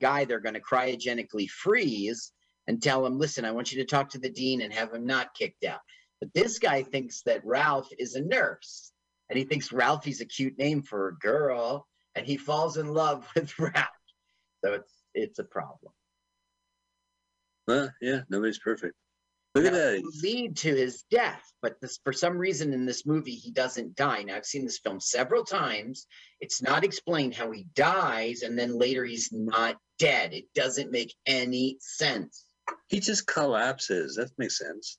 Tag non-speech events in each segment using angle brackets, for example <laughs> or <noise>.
guy they're going to cryogenically freeze and tell him, listen, I want you to talk to the dean and have him not kicked out. But this guy thinks that Ralph is a nurse and he thinks Ralphie's a cute name for a girl and he falls in love <laughs> with Ralph. So it's it's a problem. Well, yeah, nobody's perfect. Look Now, at that. lead to his death, but this for some reason in this movie he doesn't die. Now I've seen this film several times. It's not explained how he dies, and then later he's not dead. It doesn't make any sense. He just collapses. That makes sense.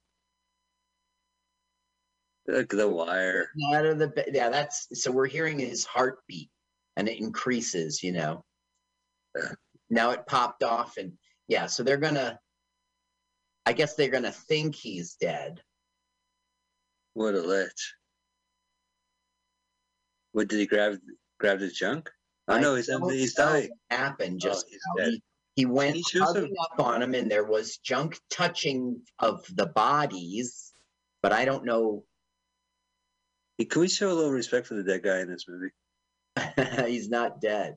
Look, the wire. Out of the yeah, that's so we're hearing his heartbeat, and it increases. You know. Yeah. Now it popped off, and yeah, so they're gonna. I guess they're gonna think he's dead. What a lich. What did he grab? Grab his junk? Oh I no, he's don't he's know dying. what Happened just he's now. dead. He, he went He shoots hugging him. up on him, and there was junk touching of the bodies, but I don't know. Hey, Can we show a little respect for the dead guy in this movie? <laughs> he's not dead.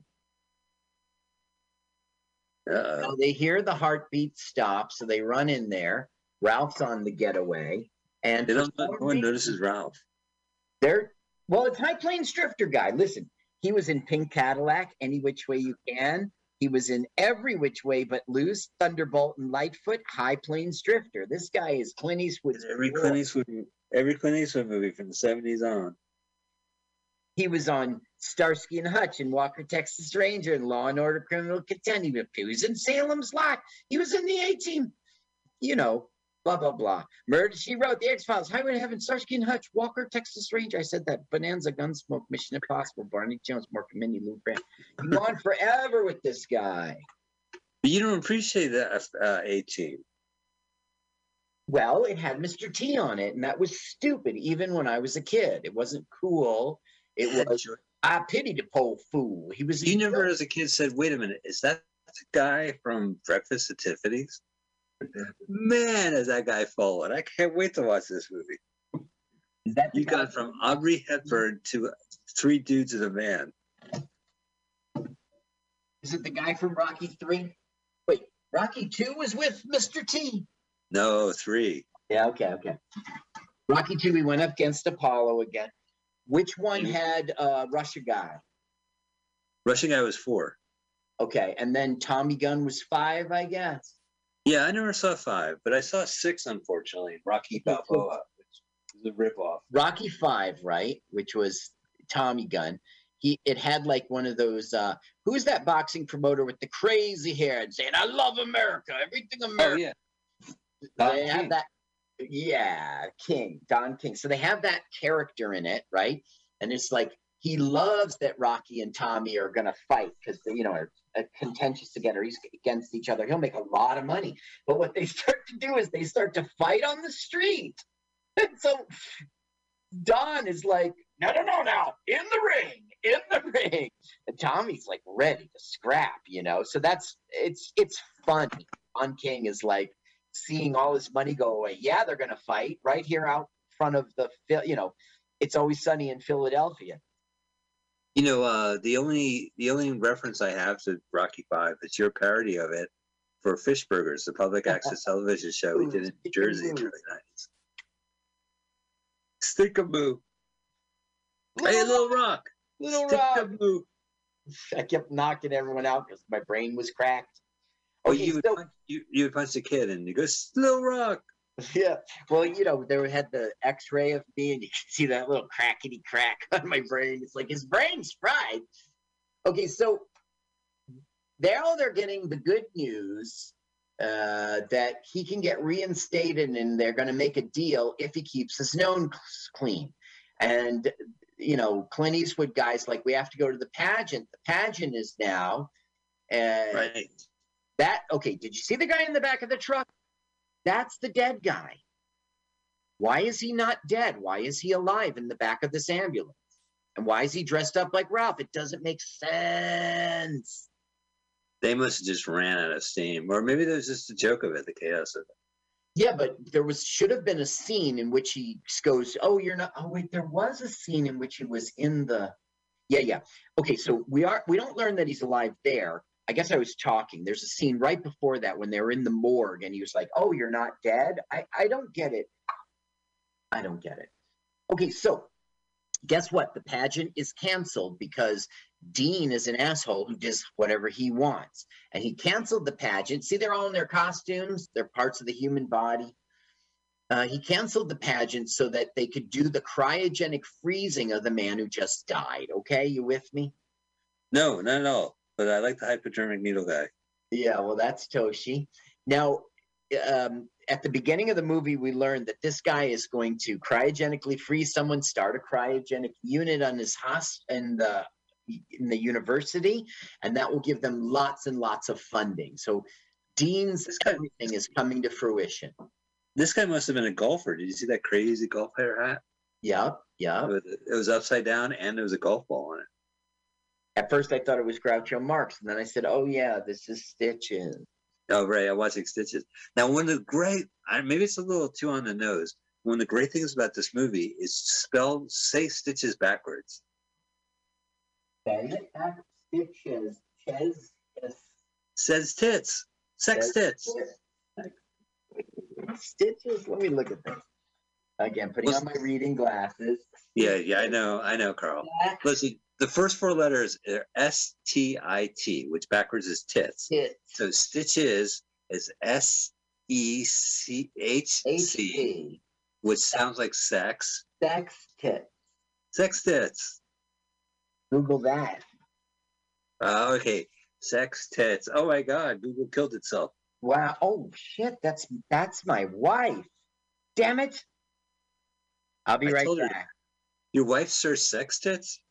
Uh So they hear the heartbeat stop, so they run in there. Ralph's on the getaway, and They don't. No some one reason- notices Ralph. They're well, it's High Plains Drifter guy. Listen, he was in Pink Cadillac, Any Which Way You Can. He was in Every Which Way But Loose, Thunderbolt and Lightfoot, High Plains Drifter. This guy is Clint Eastwood's. Every. Clint Eastwood, every Clint Eastwood movie from the seventies on. He was on Starsky and Hutch and Walker, Texas Ranger and Law and Order Criminal Contempt. He was in Salem's Lot. He was in the 18, you know, blah, blah, blah. Murder, she wrote The X Files, Highway to Heaven, Starsky and Hutch, Walker, Texas Ranger. I said that. Bonanza, Gunsmoke, Mission Impossible, Barney Jones, Mork and Mindy, Lou Grant. You go on forever with this guy. But you don't appreciate that uh, A team. Well, it had Mr. T on it, and that was stupid, even when I was a kid. It wasn't cool. It was, I pity the poor fool. He was. You never, as a kid, said, "Wait a minute, is that the guy from Breakfast at Tiffany's?" Man, is that guy fallen! I can't wait to watch this movie. Is that You got from Audrey Hepburn to three dudes in a van. Is it the guy from Rocky Three? Wait, Rocky Two was with Mr. T. No, three. Yeah, okay, okay. Rocky Two, we went up against Apollo again. Which one had uh Russia guy? Rushing guy was four. Okay, and then Tommy Gunn was five, I guess. Yeah, I never saw five, but I saw six, unfortunately. Rocky Balboa, which is a ripoff. Rocky Five, right? Which was Tommy Gunn. He it had like one of those uh who's that boxing promoter with the crazy hair and saying, I love America, everything Oh America. yeah, Don they have that yeah king don king so they have that character in it right and it's like he loves that rocky and tommy are gonna fight because you know Uh, contentious together he's against each other he'll make a lot of money. But what they <laughs> start to do is they start to fight on the street. <laughs> And so don is like no no no no in the ring in the <laughs> ring. And tommy's like ready to scrap you know? So that's it's it's funny. Don king is like seeing all his money go away. Yeah, they're to fight right here out front of the, you know, it's always sunny in Philadelphia. You know, uh, the only the only reference I have to Rocky Five is your parody of it for Fish Burgers, the public <laughs> access television show we did in New Jersey in the early nineties. Stickaboo. Hey, Little Rock. Little Rock. Stickaboo. I kept knocking everyone out because my brain was cracked. Oh, Okay, you would so- punch, you you would punch the kid and you go Little Rock. <laughs> Yeah. Well, you know, they had the X-ray of me, and you can see that little crackety crack <laughs> on my brain. It's like his brain's fried. Okay, so now they're getting the good news uh, that he can get reinstated, and they're going to make a deal if he keeps his nose clean. And you know, Clint Eastwood guys like we have to go to the pageant. The pageant is now. And Right. that okay, did you see the guy in the back of the truck? That's the dead guy. Why is he not dead? Why is he alive in the back of this ambulance? And why is he dressed up like Ralph? It doesn't make sense. They must have just ran out of steam, or maybe there's just a joke of it, the chaos of it. Yeah, but there was should have been a scene in which he goes, "Oh, you're not." Oh, wait, there was a scene in which he was in the. Yeah, yeah. Okay, so we are we don't learn that he's alive there, I guess I was talking. There's a scene right before that when they were in the morgue and he was like, Oh, you're not dead? I, I don't get it. I don't get it. Okay, so guess what? The pageant is canceled because Dean is an asshole who does whatever he wants. And he canceled the pageant. See, they're all in their costumes, they're parts of the human body. Uh, he canceled the pageant so that they could do the cryogenic freezing of the man who just died. Okay, you with me? No, not at all. But I like the hypodermic needle guy. Yeah, well, that's Toshi. Now, um, at the beginning of the movie, we learned that this guy is going to cryogenically freeze someone, start a cryogenic unit on his host in the in the university, and that will give them lots and lots of funding. So, Dean's This guy- everything is coming to fruition. This guy must have been a golfer. Did you see that crazy golf player hat? Yep, yep. With- It was upside down and there was a golf ball on it. At first, I thought it was Groucho Marx, and then I said, "Oh yeah, this is Stitches." Oh, right. I'm watching Stitches. Now, one of the great, I, maybe it's a little too on the nose. One of the great things about this movie is spell, say Stitches backwards. Say it back, Stitches. Ches. Says tits. Sex tits. Stitches. Let me look at this. Again, putting on my reading glasses. Yeah, yeah, I know. I know, Carl. Listen, the first four letters are S T I T, which backwards is tits. Tits. So Stitches is S E C H C, which sounds like sex. Sex tits. Sex tits. Google that. Uh, okay. Sex tits. Oh my God, Google killed itself. Wow. Oh shit. That's that's my wife. Damn it. I'll be I right back. Your wife serves sex tits?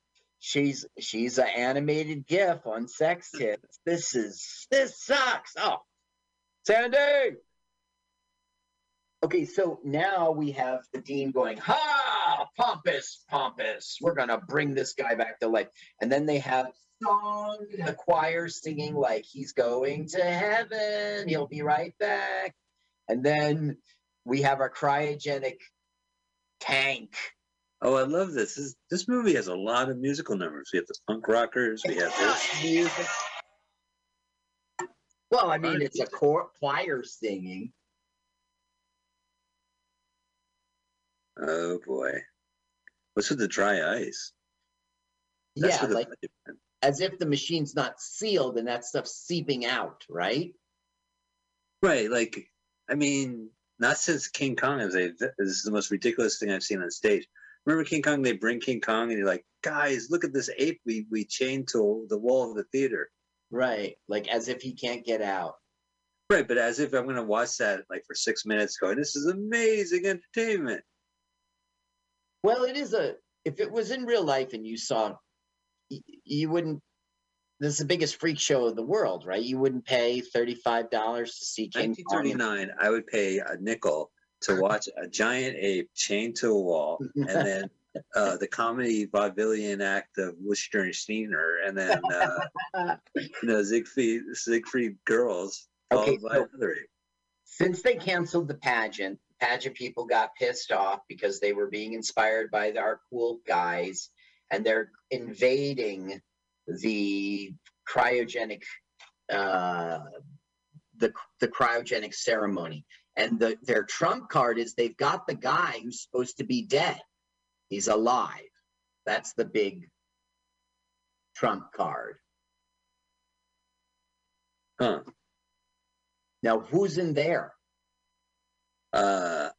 She's she's an animated GIF on sex tits. This is this sucks. Oh, Sandy. Okay, so now we have the dean going, ha, pompous, pompous. We're gonna bring this guy back to life. And then they have song, the choir singing like he's going to heaven. He'll be right back. And then we have our cryogenic tank. Oh, I love this. This this movie has a lot of musical numbers. We have the punk rockers. We have this. music. Well, I mean, it's a chor- choir singing. Oh boy, what's with the dry ice? That's yeah, like as if the machine's not sealed and that stuff's seeping out, right? right. Like, I mean, not since King Kong a. This is the most ridiculous thing I've seen on stage. Remember King Kong? They bring King Kong, and you're like, guys, look at this ape we we chained to the wall of the theater. Right, like as if he can't get out. Right, but as if I'm going to watch that like for six minutes, going, this is amazing entertainment. Well, it is a. If it was in real life and you saw, y- you wouldn't. This is the biggest freak show of the world, right? You wouldn't pay thirty-five dollars to see King Kong. 1939, I would pay a nickel to watch a giant ape chained to a wall, and <laughs> then uh, the comedy vaudevillian act of Worcester Steiner, and then uh, you know Siegfried Siegfried girls followed Okay, by so- another ape. Since they canceled the pageant, pageant people got pissed off because they were being inspired by our cool guys, and they're invading the cryogenic, uh, the the cryogenic ceremony. And the their trump card is they've got the guy who's supposed to be dead. He's alive. That's the big trump card. Huh? Now, who's in there? Uh,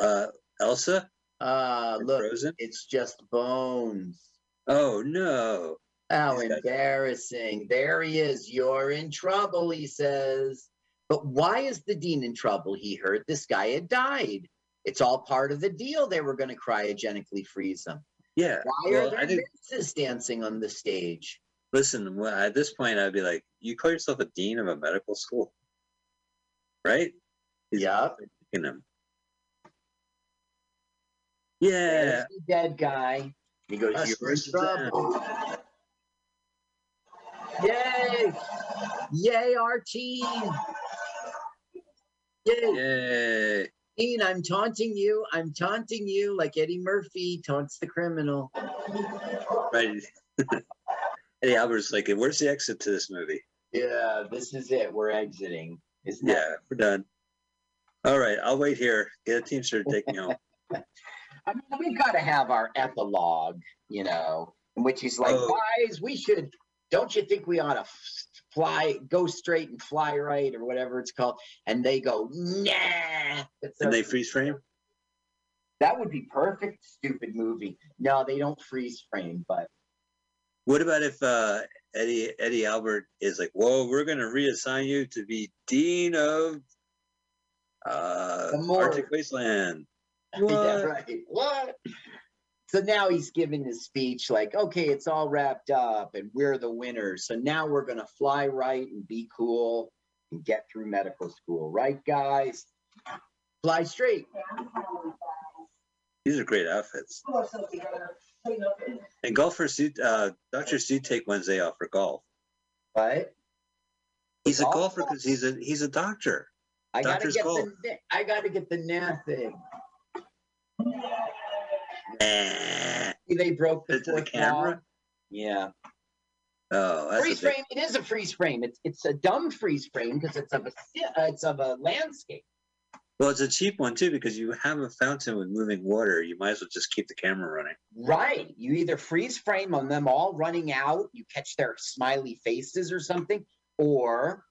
uh, Elsa? Uh, look, Frozen? it's just bones. Oh no! How embarrassing. There he is. You're in trouble, he says. But why is the dean in trouble? He heard this guy had died. It's all part of the deal. They were going to cryogenically freeze him. Yeah. Why well, are I there nurses dancing on the stage? listen. well, At this point, I'd be like, you call yourself a dean of a medical school, right? He's Yep. kicking him. Yeah. There's the dead guy. He goes, Us You're in versus them." trouble. Yay! Yay, our team! Yay! Yay. Dean, I'm taunting you. I'm taunting you like Eddie Murphy taunts the criminal. Right. <laughs> Eddie Albert's like, where's the exit to this movie? Yeah, this is it. We're exiting. Isn't that Yeah, we're done. All right, I'll wait here. Get a teamster to take me home. <laughs> I mean, we've got to have our epilogue, you know, in which he's like, Oh. guys, we should, don't you think we ought to f- fly, go straight and fly right or whatever it's called? And they go, nah. And they freeze frame. that would be perfect, stupid movie. No, they don't freeze frame, but What about if uh, Eddie Eddie Albert is like, "Whoa, we're going to reassign you to be dean of uh, Arctic Wasteland"? <laughs> yeah, What? right. What? So now he's giving his speech like, okay, it's all wrapped up and we're the winners. So now we're going to fly right and be cool and get through medical school. Right, guys? Fly straight. These are great outfits. And golfers do. Uh, doctors do take Wednesday off for golf. Right? He's a golfer because he's a he's a doctor. I got to Doctor's get golf. the, I got to get the thing. They broke the, the camera? wall. Yeah. Oh, that's freeze a big, frame. It is a freeze frame. It's it's a dumb freeze frame because it's of a uh, it's of a landscape. well, it's a cheap one too because you have a fountain with moving water. You might as well just keep the camera running. Right. You either freeze frame on them all running out, you catch their smiley faces or something, or you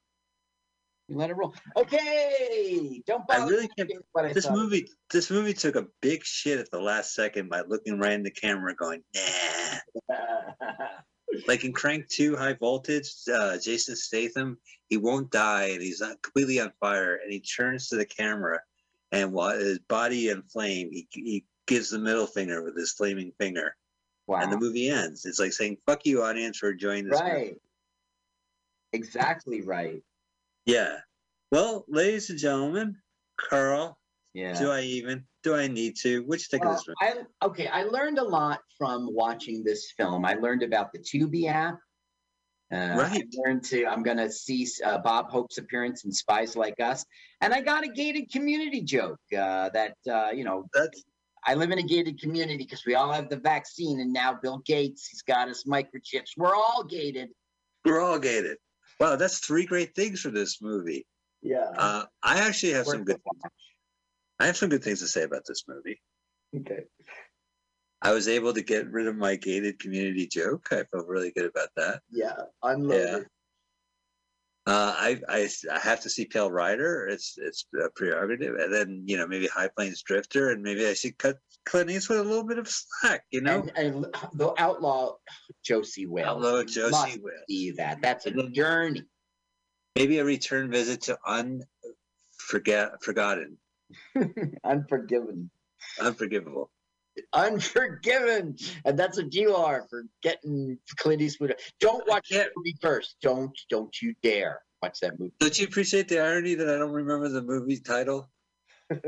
let it roll. Okay. Don't bother. I really can't. what I This thought. movie, this movie took a big shit at the last second by looking right in the camera, going, "Nah." <laughs> Like in Crank Two, High Voltage, uh, Jason Statham, he won't die, and he's not completely on fire, and he turns to the camera, and while his body in flame, he he gives the middle finger with his flaming finger, wow. and the movie ends. It's like saying, "Fuck you, audience, for enjoying this." movie." right. Exactly right. Yeah. Well, ladies and gentlemen, Carl, Yeah. do I even? Do I need to? Which you think of Well, this movie? I okay. I learned a lot from watching this film. I learned about the Tubi app. Uh, Right. I learned to. I'm gonna see uh, Bob Hope's appearance in Spies Like Us, and I got a gated community joke uh, that uh, you know That's I live in a gated community because we all have the vaccine, and now Bill Gates he's got us microchips. We're all gated. we're all gated. Wow, that's three great things for this movie. Yeah. Uh, I actually have some good. I have some good things to say about this movie. Okay. I was able to get rid of my gated community joke. I felt really good about that. Yeah. Unloaded. Uh, I, I I have to see Pale Rider. It's it's a prerogative, and then you know maybe High Plains Drifter, and maybe I should cut Clint Eastwood a little bit of slack. You know, And, and the outlaw Josie Wales. You Josie must Wales. See that. That's a journey. maybe a return visit to unforget forgotten, <laughs> Unforgiven. unforgivable. Unforgiven. And that's what you are for getting Clint Eastwood. Don't watch can't- movie first. Don't don't you dare watch that movie. Don't you appreciate the irony that I don't remember the movie title?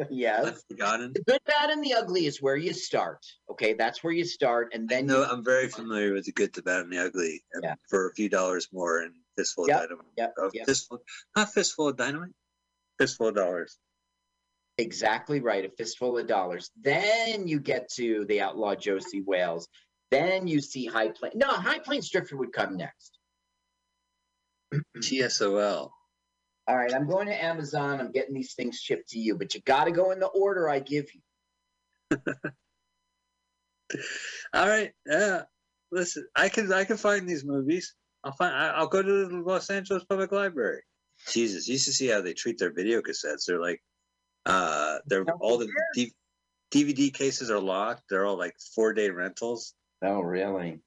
Yes. Unforgotten. The good, bad, and the ugly is where you start. Okay, that's where you start, and then know you, I'm very familiar with the good, the bad, and the ugly. and Yeah. For a few dollars more and fistful Yep, of dynamite. yep, uh, yep. Fistful, not fistful of dynamite. Fistful of dollars. exactly right. A fistful of dollars. Then you get to the outlaw Josie Wales. Then you see High Plains. No, High Plains Drifter would come next. TSOL. All right, I'm going to Amazon. I'm getting these things shipped to you, but you got to go in the order I give you. <laughs> All right. Yeah. Listen, I can I can find these movies. I'll find. I- I'll go to the Los Angeles Public Library. Jesus, you should see how they treat their video cassettes. They're like, uh, they're No, all the D- DVD cases are locked. They're all like four day rentals. Oh, really?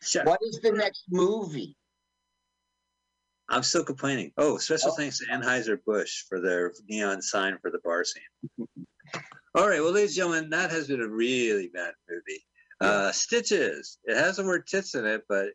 Shut- What is the next movie? I'm still complaining. Oh, special Oh. thanks to Anheuser Busch for their neon sign for the bar scene. <laughs> All right, well, ladies and gentlemen, that has been a really bad movie. Uh, Stitches. It has the word tits in it, but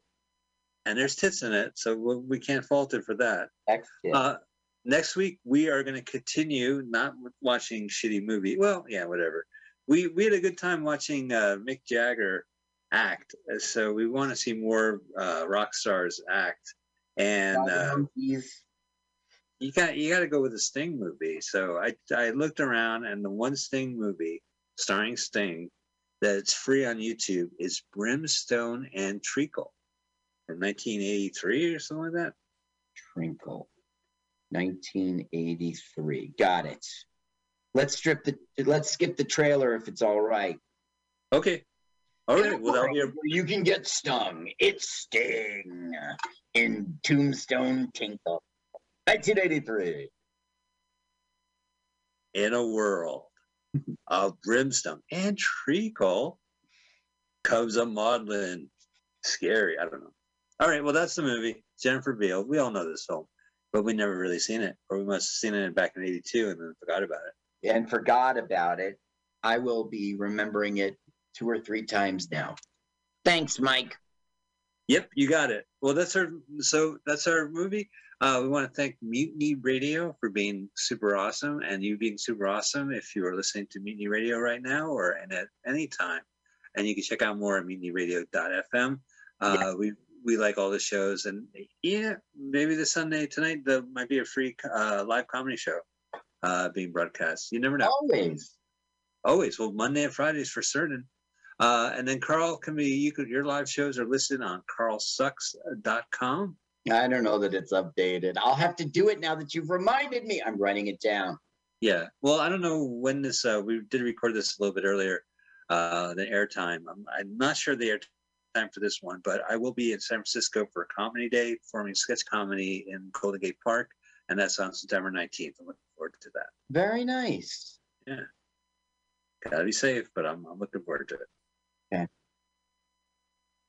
and there's tits in it, so we we can't fault it for that. Next. Uh, next week we are going to continue not watching shitty movie. Well, yeah, whatever. We we had a good time watching uh, Mick Jagger act, so we want to see more uh, rock stars act. And uh, you got you got to go with the Sting movie. So I I looked around, and the one Sting movie starring Sting that's free on YouTube is Brimstone and Treacle from 1983 or something like that. Trinkle, 1983. Got it. Let's strip the. Let's skip the trailer if it's all right. Okay. All right. Well, that'll be a, You can get stung. It's Sting in Tombstone Tinkle, 1983. in a world of brimstone and treacle comes a maudlin scary i don't know all right well that's the movie jennifer beal we all know this film but we never really seen it or we must have seen it back in 82 and then forgot about it And forgot about it. I will be remembering it two or three times now. Thanks, Mike. yep you got it. Well that's our so that's our movie. Uh, we want to thank mutiny radio for being super awesome and you being super awesome if you are listening to mutiny radio right now or and at any time. And you can check out more at mutinyradio.fm uh, we we like all the shows and yeah maybe this sunday tonight there might be a free uh, live comedy show uh, being broadcast. You never know. Always. always. Well monday and fridays for certain uh, and then carl can be you could your live shows are listed on carlsucks.com I don't know that it's updated. I'll have to do it now that you've reminded me. I'm writing it down. Yeah. Well, I don't know when this. Uh, we did record this a little bit earlier uh, than airtime. I'm, I'm not sure the airtime for this one, but I will be in San Francisco for a comedy day, performing sketch comedy in Golden Gate Park, and that's on September 19th. I'm looking forward to that. Very nice. Yeah. Gotta be safe, but I'm, I'm looking forward to it. Okay.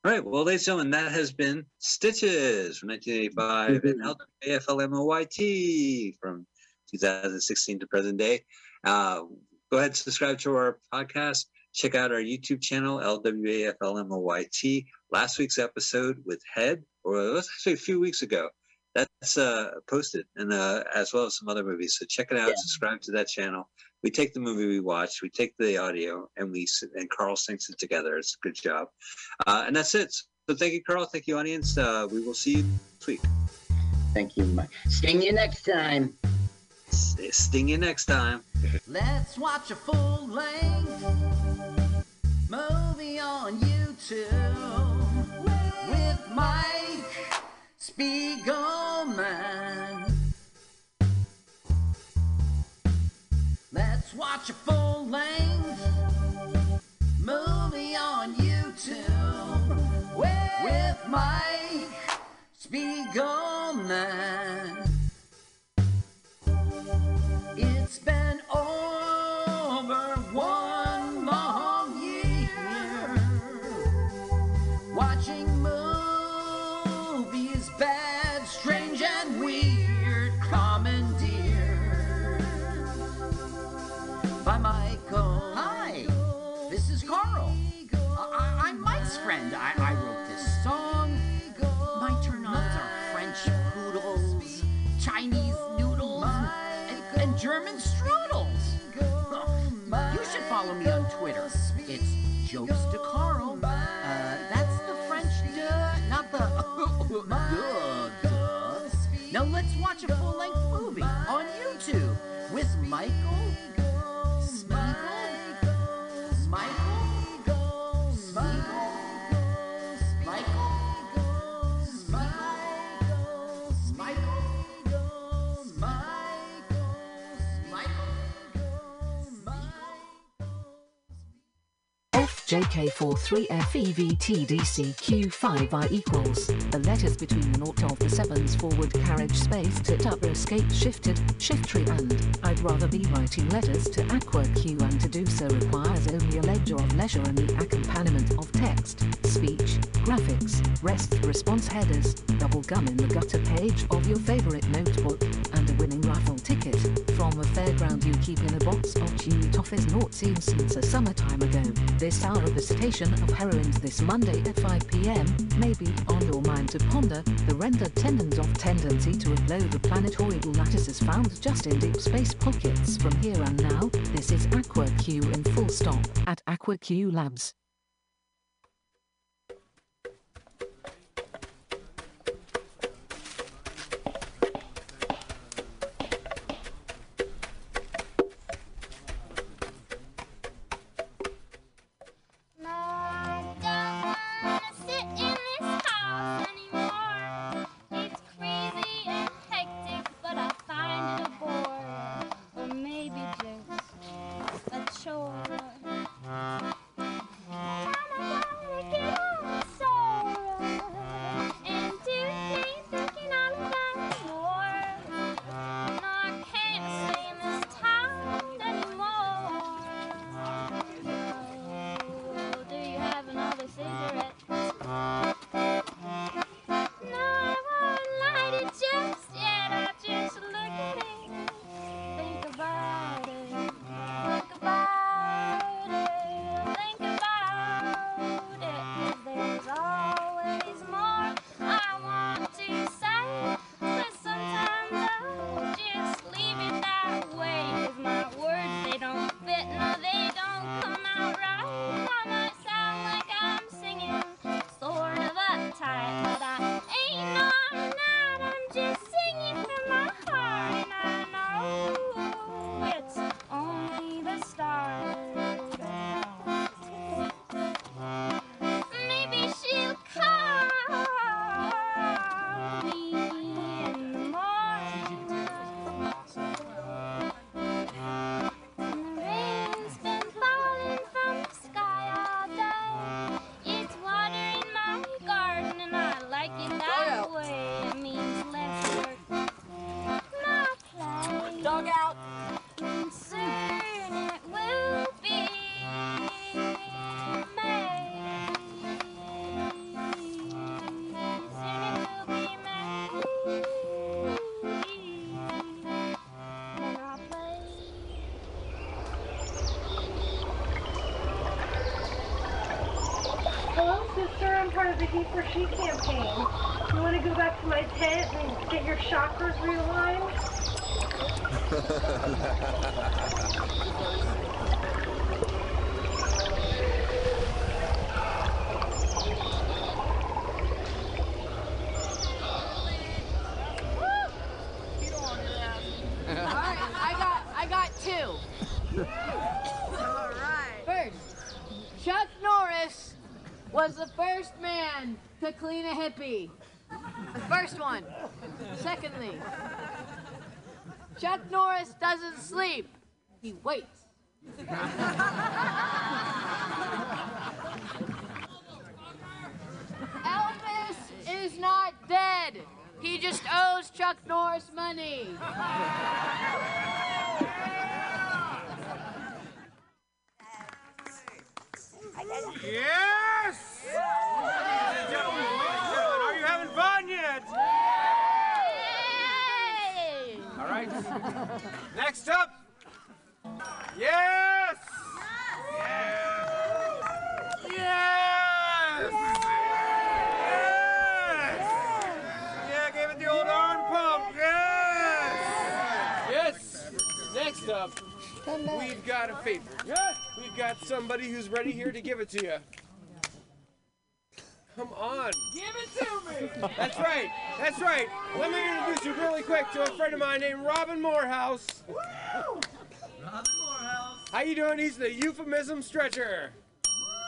All right. Well, ladies and gentlemen, that has been Stitches from 1985 and LWAFLMOYT from 2016 to present day. Uh, go ahead and subscribe to our podcast. Check out our YouTube channel, LWAFLMOYT. Last week's episode with Head, or it was actually a few weeks ago. That's uh, posted, and uh, as well as some other movies. So check it out. Yeah. Subscribe to that channel. We take the movie we watch, we take the audio, and we and Carl syncs it together. It's a good job, uh, and that's it. So thank you, Carl. Thank you, audience. Uh, we will see you next week. Thank you, Mike. Sting you next time. Sting you next time. Let's watch a full length movie on YouTube with Mike Spiegelman. Watch a full length movie on YouTube with Mike Spiegelman. It's been jokes to Carl. Uh, that's the French duh, not the <laughs> duh, duh. Now let's watch a full-length movie on YouTube with Michael Spiegel. Michael Spiegel. Oh. JK43FEVTDCQ5I equals, the letters between the naught of the sevens forward carriage space to double escape shifted, shift tree and, I'd rather be writing letters to aqua q and to do so requires only a ledger of leisure and the accompaniment of text, speech, graphics, rest response headers, double gum in the gutter page of your favorite notebook, and a winning raffle ticket, from a fairground you keep in a box of chewy toffees naught seems since a summertime ago, this hour visitation of heroines this Monday at 5 p.m. may be on your mind to ponder the rendered tendons of tendency to blow the planetoidal lattices found just in deep space pockets from here and now. This is Aqua Q in full stop at Aqua Q Labs. Chuck Norris doesn't sleep. He waits. Elvis is not dead. He just owes Chuck Norris money. Yes! Ladies and gentlemen, ladies and gentlemen, are you having fun yet? All right. Next up. Yes! Yes! Yes! Yes! Yeah, give it the old arm pump. Yes! Yes! Next up, we've got a favor. We've got somebody who's ready here to give it to you. Come on. Give it to me. <laughs> That's right. That's right. Let me introduce you really quick to a friend of mine named Robin Morehouse. Robin Morehouse. How you doing? He's the euphemism stretcher.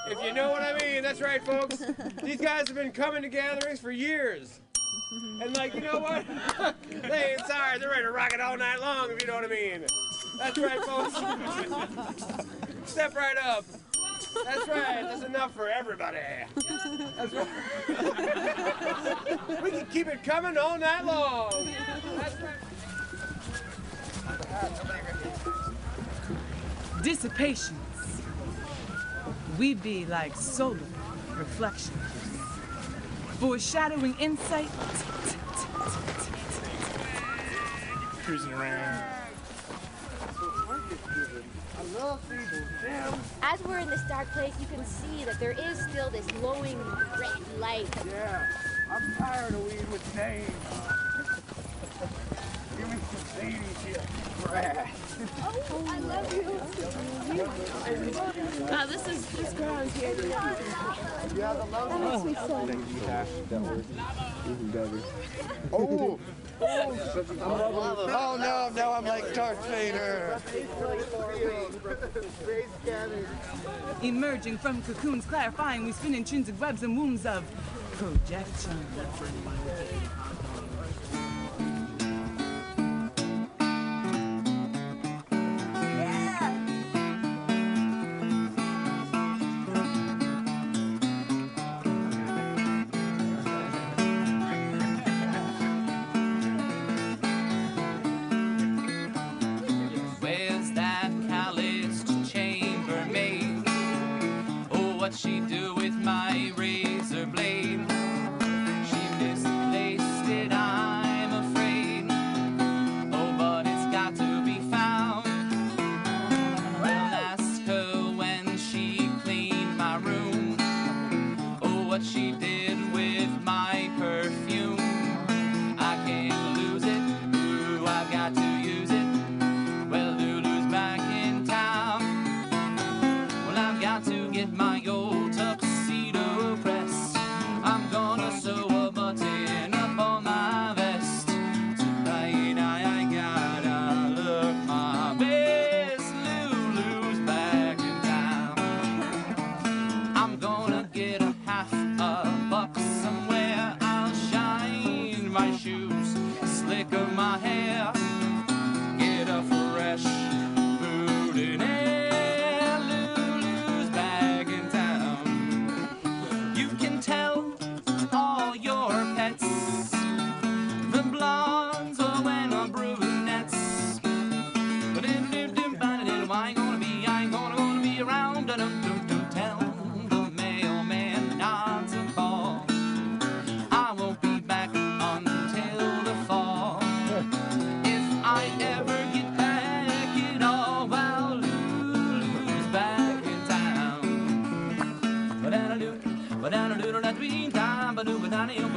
If you know what I mean. That's right, folks. <laughs> These guys have been coming to gatherings for years. And like, you know what? <laughs> they ain't sorry. They're ready to rock it all night long, if you know what I mean. That's right, folks. Step right up. That's right. That's enough for everybody. That's right. we can keep it coming all night long. That's right. dissipations. We be like solar reflections, foreshadowing insight. Cruising around. As we're in this dark place, you can see that there is still this glowing red light. Yeah, I'm tired of weed with names. Give me some ladies here. Brad. Oh, I love you. Now this is this ground girl is here. That makes me so Oh, oh no, now I'm like Darth Vader. Emerging from cocoons, clarifying, we spin intrinsic webs and wombs of projection. Well,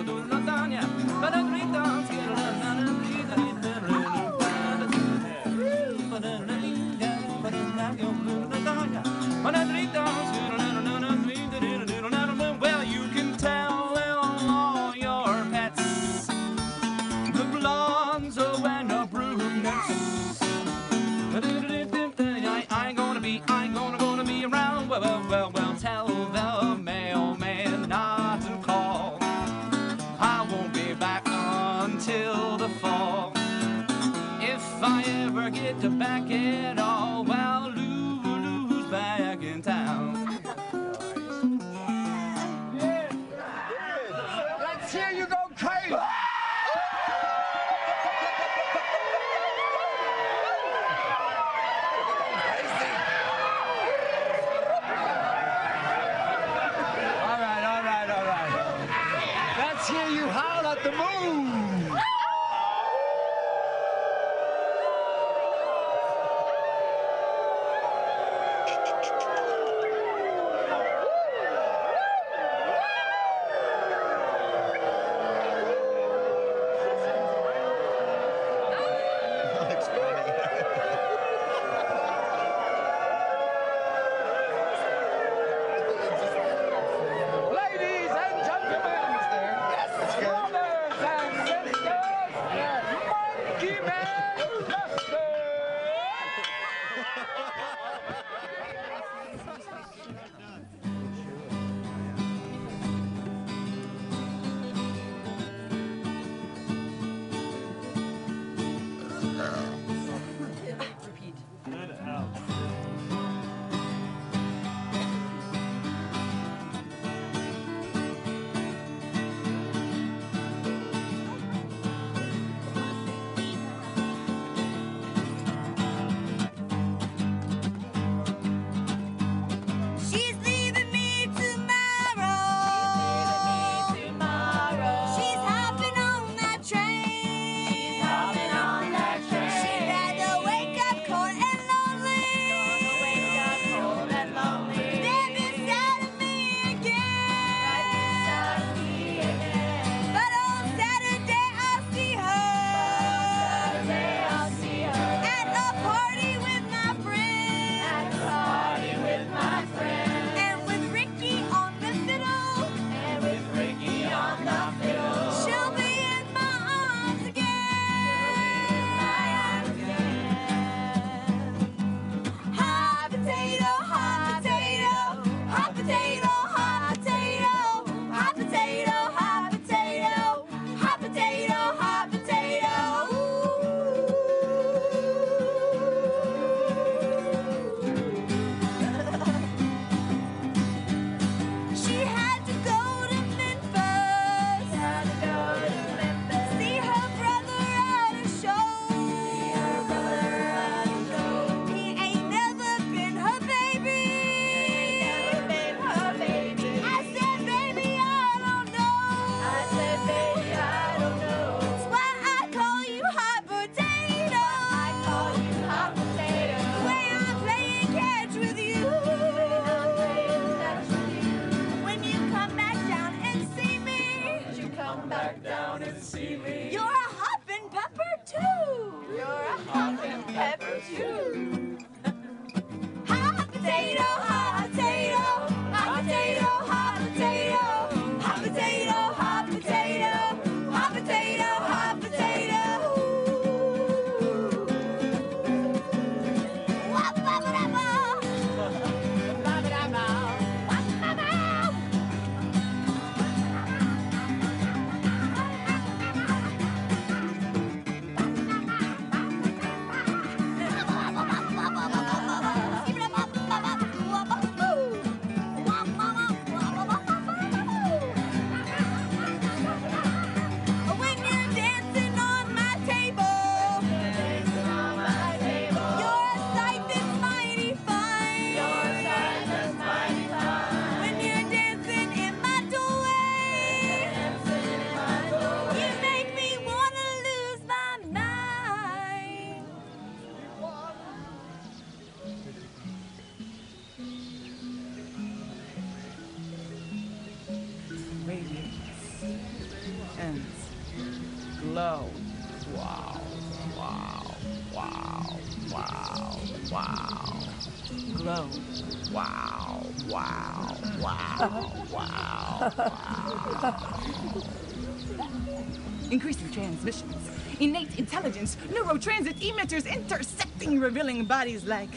bodies like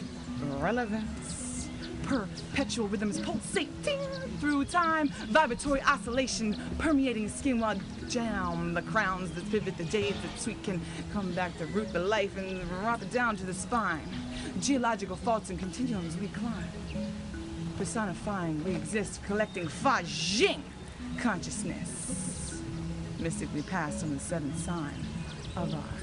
relevance, perpetual rhythms pulsating through time, vibratory oscillation permeating skin while jam the crowns that pivot the days that sweet can come back to root the life and wrap it down to the spine. Geological faults and continuums we climb, personifying we exist, collecting Fa Jing consciousness, mystically passed on the seventh sign of our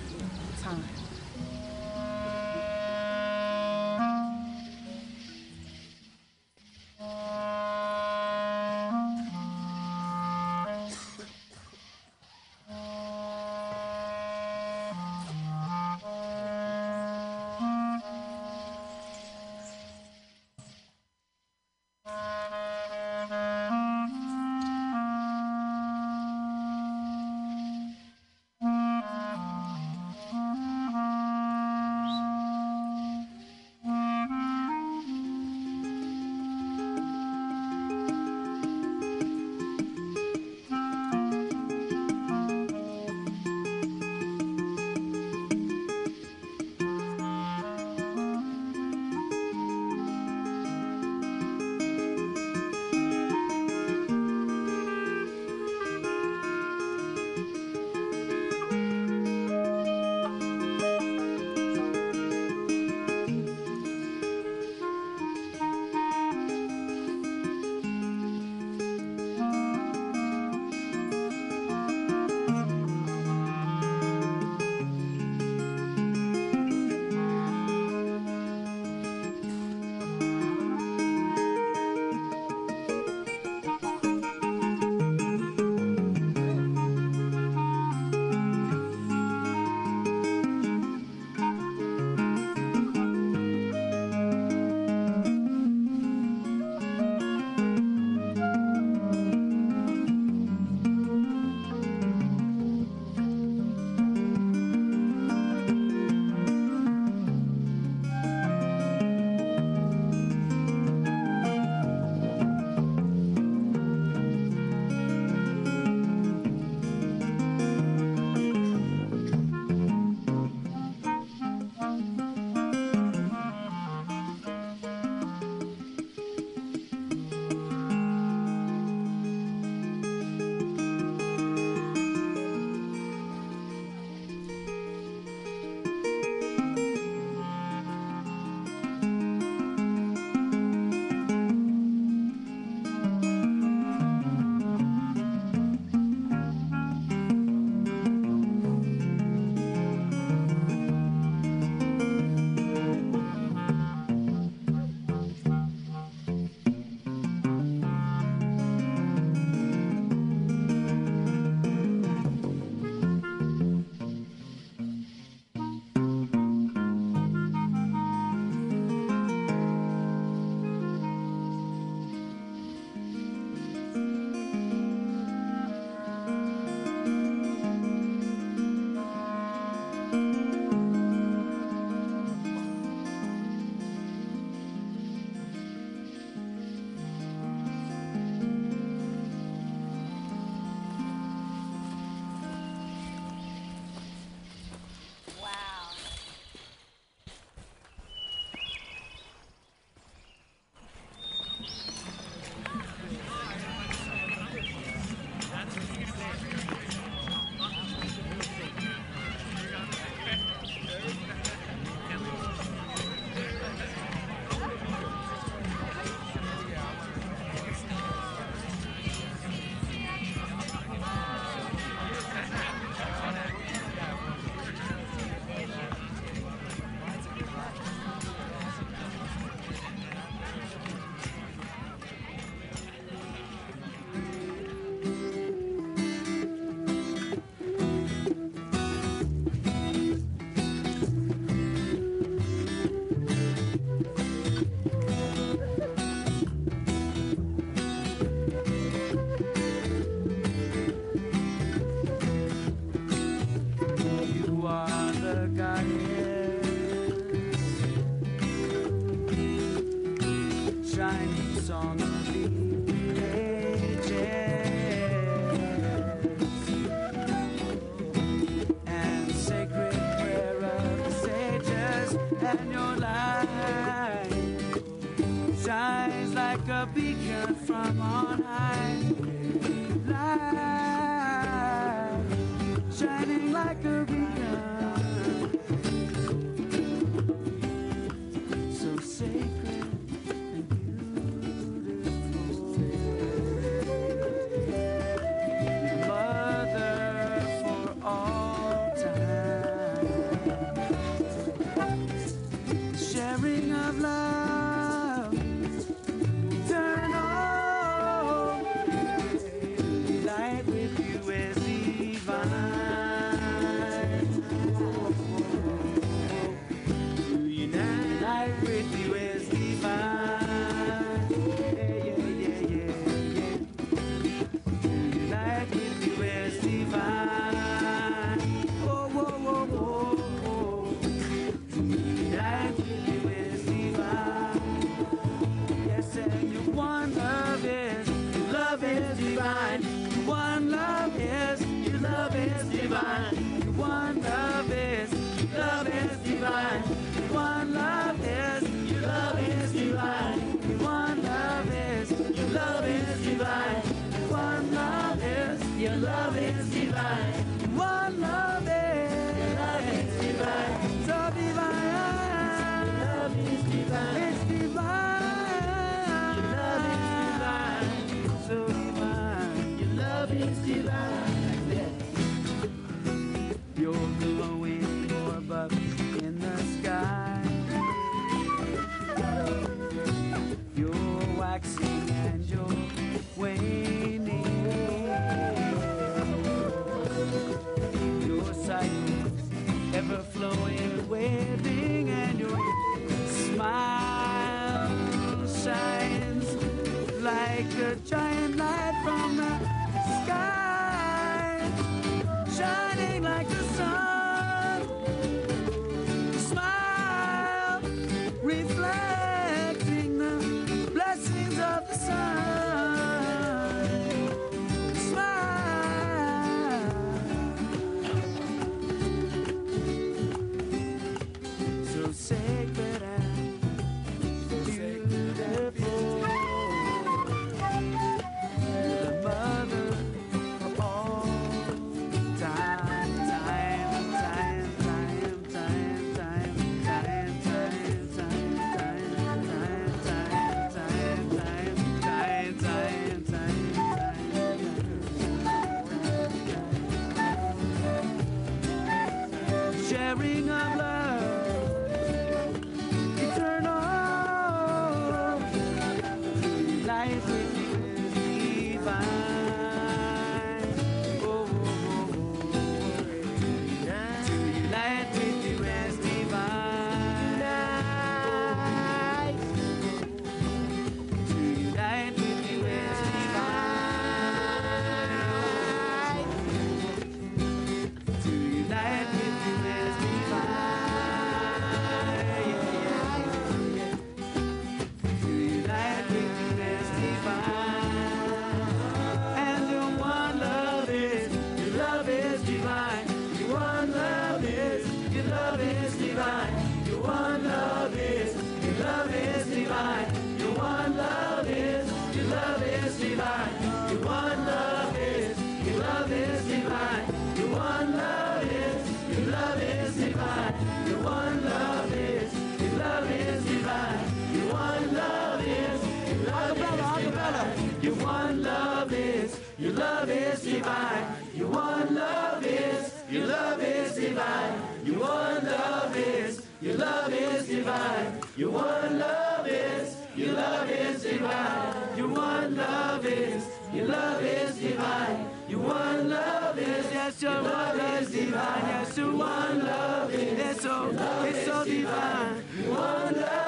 divine. Your one love is, your love is divine. Your one love is, your love is divine. Your one love is, your love is divine. Your one love is, your love is divine. Your one love is, yes, your love is divine. Yes, your one love is, it's so, it's so divine. Your one love.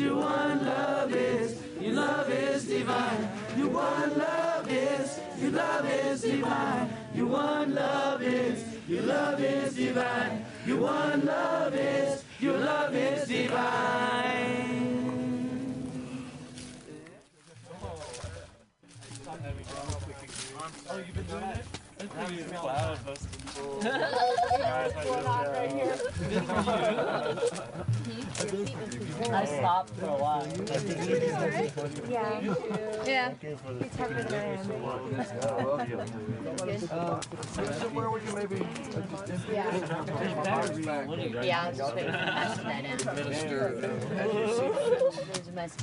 your one love is. Your love is divine. Your one love is. Your love is divine. Your one love is. Your love is divine. Your one love is. Your love is divine. Oh, you've been doing it? I stopped for a while. Yeah. Yeah. It's harder than I am. Where would you maybe? Yeah, I'll just wait for that to that end. There's a mess.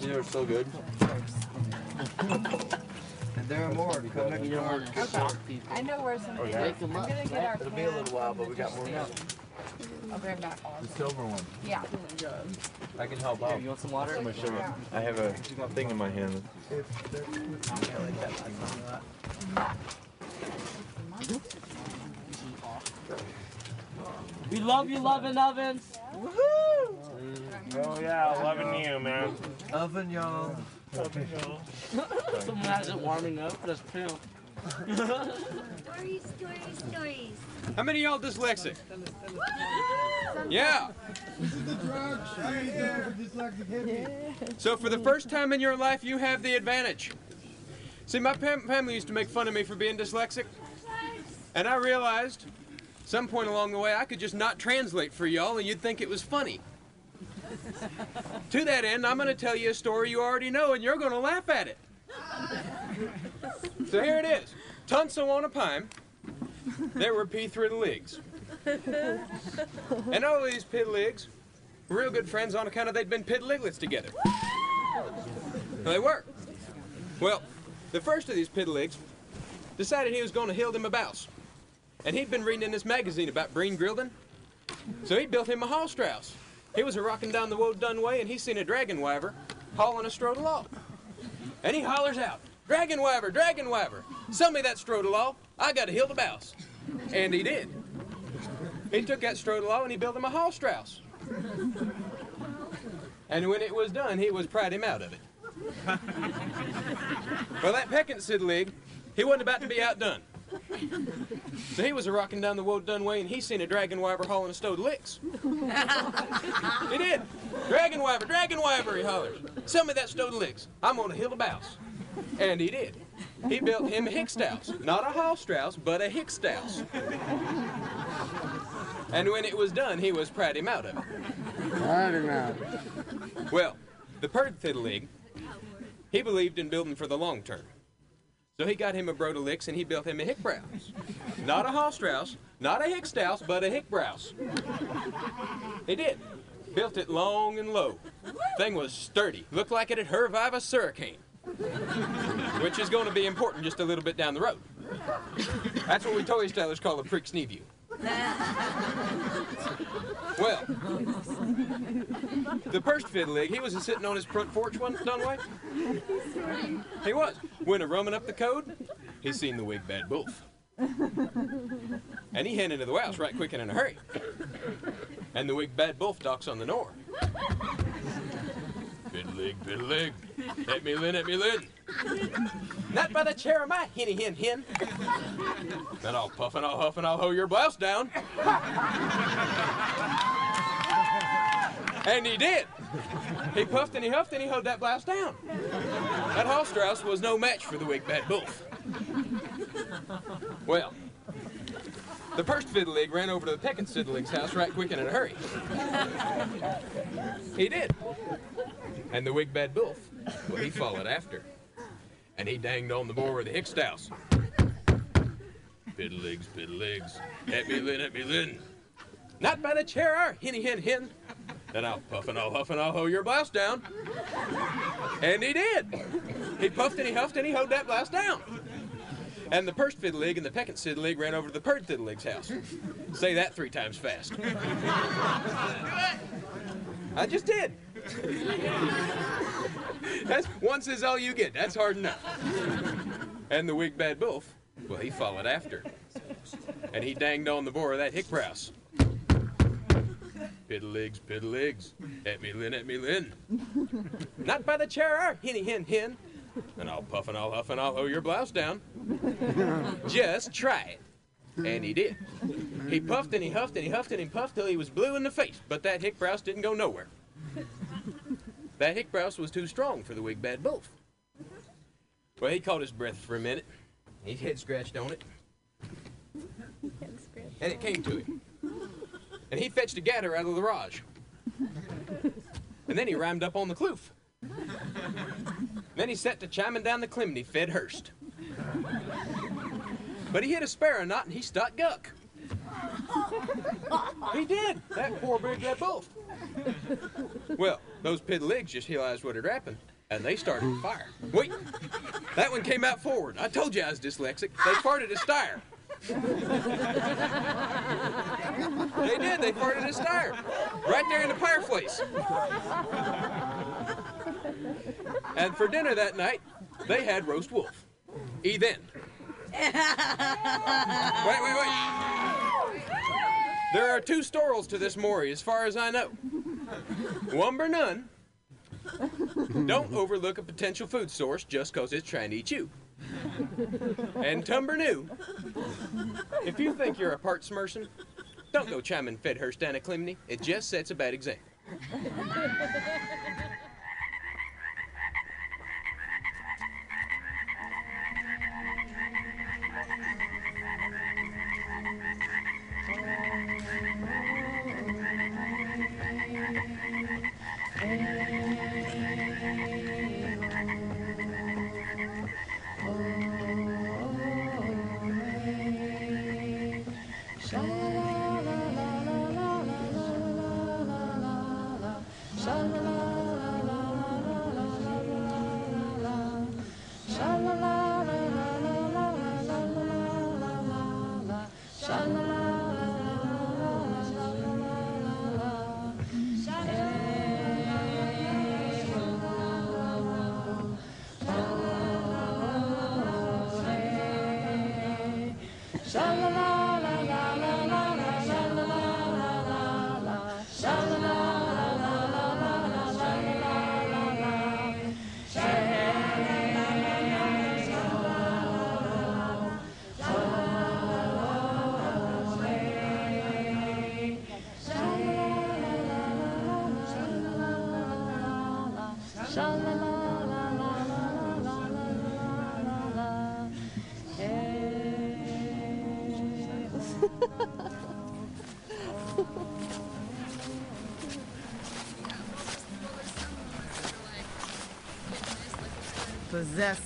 You know, it's so good. <laughs> And there are more. Come next door. I know where some Okay. is. I'm gonna get our It'll be a little while, but we got more now. I'll bring back all The silver one. Yeah. I can help out. You want some water? I'm gonna show you. I have a thing in my hand. We love you, loving ovens. Woohoo! Oh yeah, loving you, man. Oven y'all. Someone has it warming up. That's true. Stories, stories, stories. How many of y'all dyslexic? Yeah. So for the first time in your life, you have the advantage. See, my pam- family used to make fun of me for being dyslexic, and I realized some point along the way I could just not translate for y'all, and you'd think it was funny. To that end, I'm going to tell you a story you already know, and you're going to laugh at it. So here it is. Pine, there were P Thriddleigs. And all these piddligs were real good friends on account of they'd been piddliglets together. They were. Well, the first of these piddligs decided he was going to hild him a bouse. And he'd been reading in this magazine about Breen Grilden. So he built him a hall strauss. He was a rocking down the Woad Dun way and he seen a dragon wyver hauling a strodelaw. And he hollers out, Dragon wyver, dragon wyver, sell me that strodelaw. I got to hill the bouse. And he did. He took that strodelaw and he built him a hall strauss. And when it was done, he was proud him out of it. well, that Peckinsid he wasn't about to be outdone. <laughs> So he was a rocking down the road Dunway and he seen a dragon wyver hauling a stowed licks. <laughs> he did. Dragon wyver, dragon wyver, he hollers. Sell me that stowed licks. I'm gonna hill the bouse. And he did. He built him a Hickstouse. Not a Hallstrauss, but a Hickstouse. And when it was done, he was proud him out of it. Proud him out. Well, the Perd Fiddlig, he believed in building for the long term. So he got him a Brodalix and he built him a Hickbrowse. Not a Hallstrauss, not a Hickstouse, but a Hickbrowse. He did. Built it long and low. Thing was sturdy. Looked like it had survived a hurricane. Which is going to be important just a little bit down the road. That's what we toy stylers call a prick's knee view. Well, the first fiddlig, he was a sitting on his front porch one done way. He was. When a rumming up the code, he seen the wig bad wolf. And he headed into the house right quick and in a hurry. And the wig bad wolf docks on the door. Fiddlig, fiddlig, at me lin, at me lin. Not by the chair of my hinny hin hin. Then I'll puff and I'll huff and I'll hoe your blouse down. And he did. He puffed and he huffed and he hoed that blouse down. That Hallstrauss was no match for the wig bad wolf. Well, the first fiddlig ran over to the Peckinsidlig's house right quick and in a hurry. He did. And the wig bad wolf, well, he followed after. And he danged on the boar with the Hickstouse. Fiddligs, fiddligs, at me lin, at me lin. Not by the chair, our hinny hin hin. Then I'll puff and I'll huff and I'll hoe your blouse down. And he did. He puffed and he huffed and he hoed that blouse down. And the Purst Fiddlig and the Peckett Sidlig ran over to the Perd Fiddlig's house. Say that three times fast. I just did. <laughs> That's once is all you get. That's hard enough. And the Wig Bad Wolf, well, he followed after. And he danged on the boar of that Hickbrows. Piddle legs, piddle legs, at me lin, at me lin. Not by the chair, our hinny hin hin. And I'll puff and I'll huff and I'll hoe your blouse down. Just try it. And he did. He puffed and he huffed and he huffed and he puffed till he was blue in the face, but that Hickbrowse didn't go nowhere. That hick Hickbrowse was too strong for the Wig Bad Wolf. Well, he caught his breath for a minute. His head scratched on it. And it came to him. And he fetched a gatter out of the garage. And then he rhymed up on the kloof. Then he set to chiming down the chimney, fed Hurst. But he hit a sparrow knot and he stuck guck. He did. That poor big red wolf. Well, those pit piddligs just realized what had happened, and they started fire. Wait, that one came out forward. I told you I was dyslexic. They farted a stire. They did. They farted a stire. Right there in the fireplace. And for dinner that night, they had roast wolf. E then. <laughs> Wait, wait, wait. There are two storals to this Maury, as far as I know. Wumber none. Don't overlook a potential food source just because it's trying to eat you. And Tumber new. If you think you're a part smerson, don't go chiming Fedhurst down a chimney. It just sets a bad example.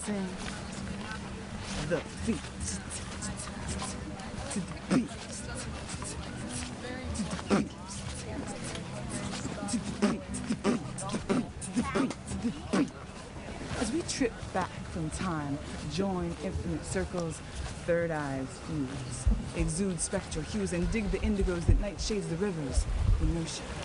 Possessing the feet. To the beat. The the the the the. As we trip back from time, join infinite circles, third eyes fuse, exude spectral hues, and dig the indigos that night shades the rivers, inertia. Then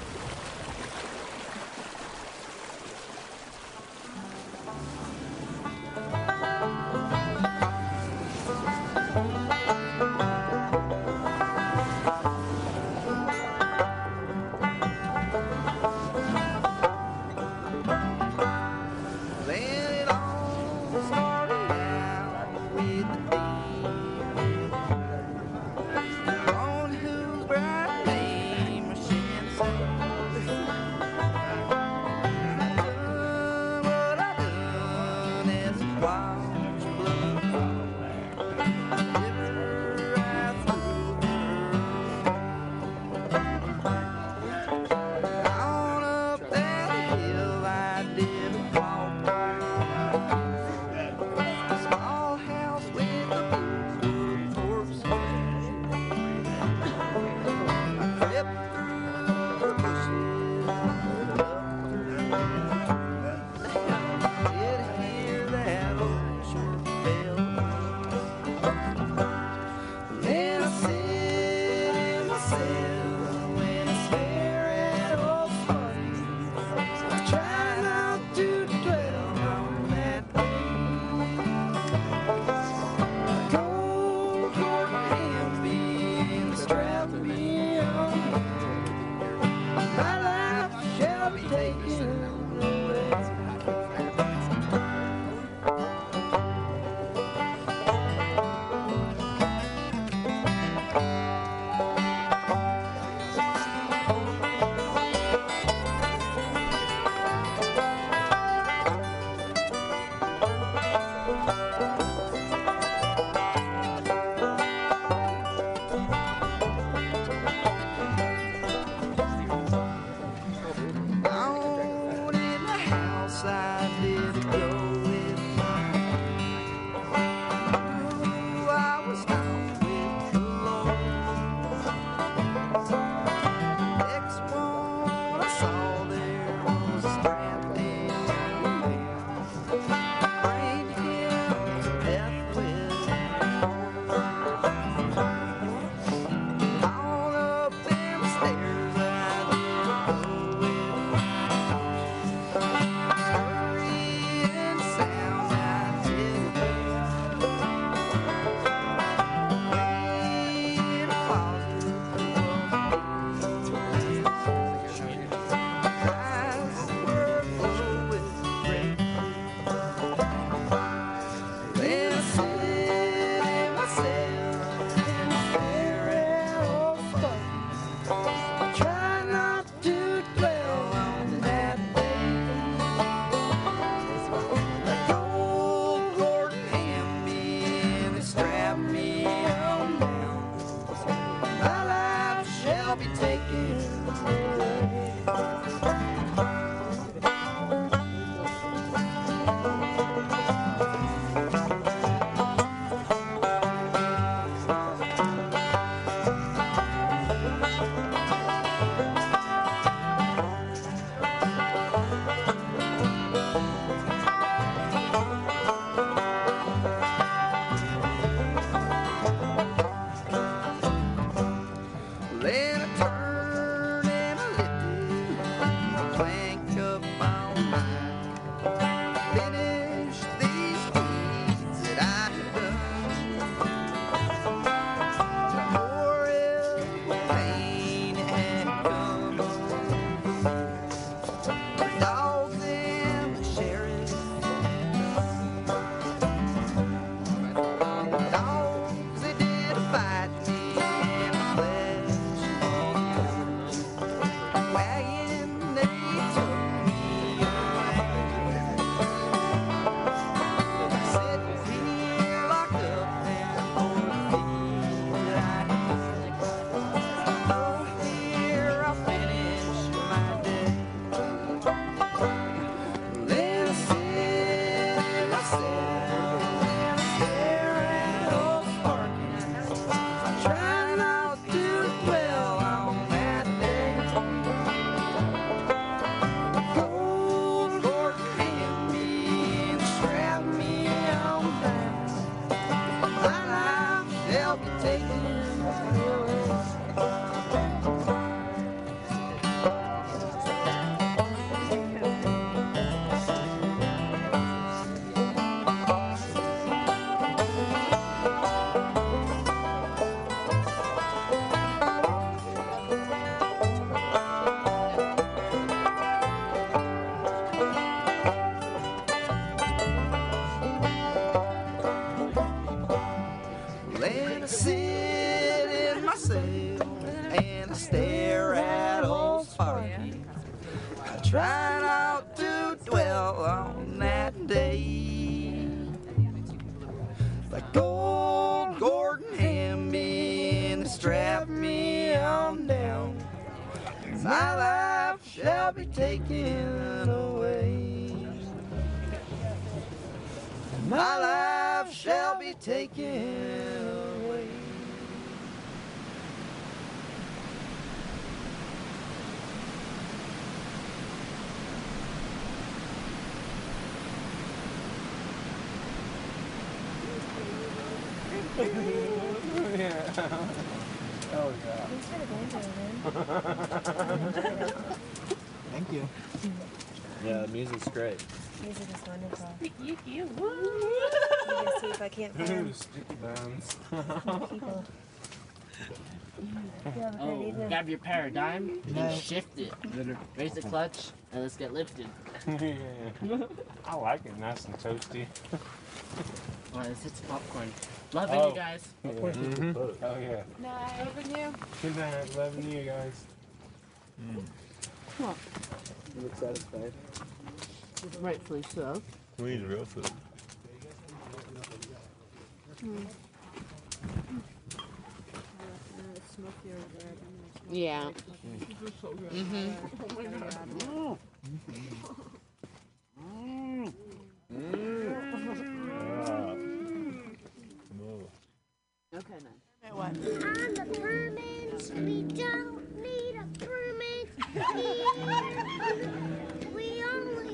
My life shall be taken away. yeah. Oh yeah. Thank you. <laughs> Yeah, the music's great. Music is wonderful. You, you, Let me see if I can't find Sticky bones. people. <laughs> Yeah, Oh, grab your paradigm No. and shift it. Raise the clutch and let's get lifted. yeah. <laughs> I like it nice and toasty. Well, it's, it's popcorn. Loving Oh. you guys. Mhm. Oh yeah. Night, loving you. Good night. Loving you guys. Come on. You look satisfied rightfully so. We need real food. Mm. Yeah. Mm-hmm. Oh my god. Okay, then. We don't need a permit.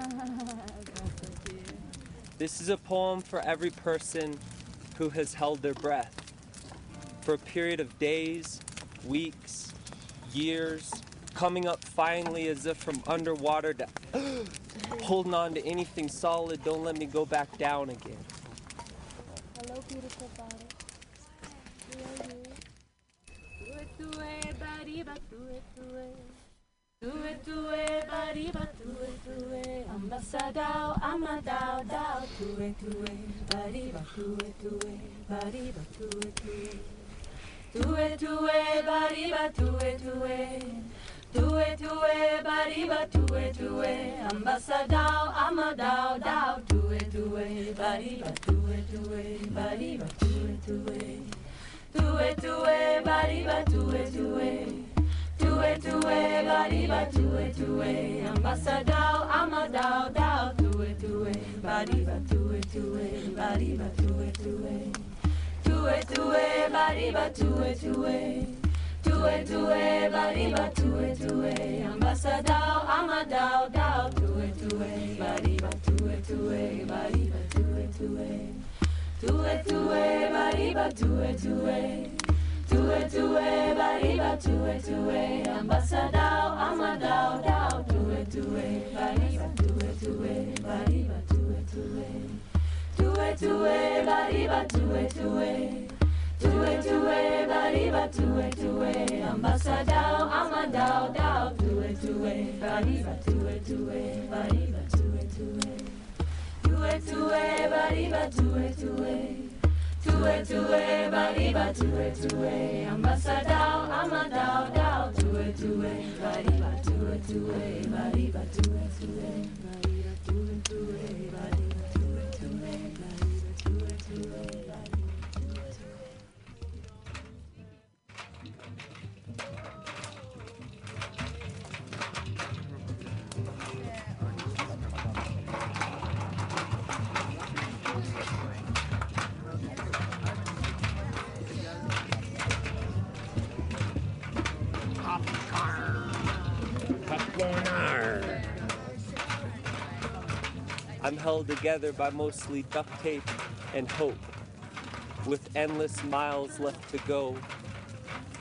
<laughs> This is a poem for every person who has held their breath for a period of days, weeks, years, coming up finally as if from underwater to <gasps> holding on to anything solid. Don't let me go back down again. Hello, beautiful body. To it, bariba bariba it to it. To it to it, bariba it to it. To it to it, bariba to it to it. Ambassador, I'm a dow dow to it to it, bariba to it, bariba. To it to it, bariba to it to it, bariba to it to it. Ambassador, I'm a dow dow to it bariba to it, bariba. To it to it, bariba it. To it to bariba to it to it. Ambassador, I'm a dow dow to it bariba to it, bariba. To it to it, bariba to it to it, bariba to it to it. Ambassador, I'm a dow dow to it to it, bariba to it, bariba. To it to it, bariba. To it to it, bariba to it to it. Ambassador, I'm a dow dow to it to it, bariba to it, bariba. To it to it, bariba to it to it, bariba to it to it. Ambassador, I'm a dow dow to it to it, bariba to it, bariba to it, bariba to it, bariba to it, bariba to it, bariba. I'm held together by mostly duct tape and hope, with endless miles left to go.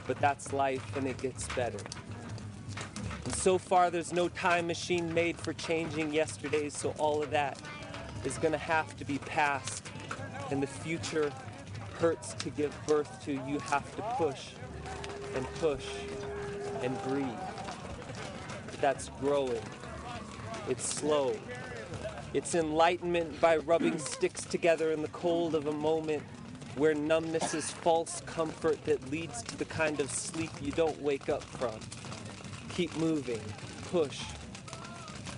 But that's life and it gets better. And so far, there's no time machine made for changing yesterday, so all of that is gonna have to be past. And the future hurts to give birth to. You have to push and push and breathe. That's growing. It's slow. It's enlightenment by rubbing sticks together in the cold of a moment where numbness is false comfort that leads to the kind of sleep you don't wake up from. Keep moving, push,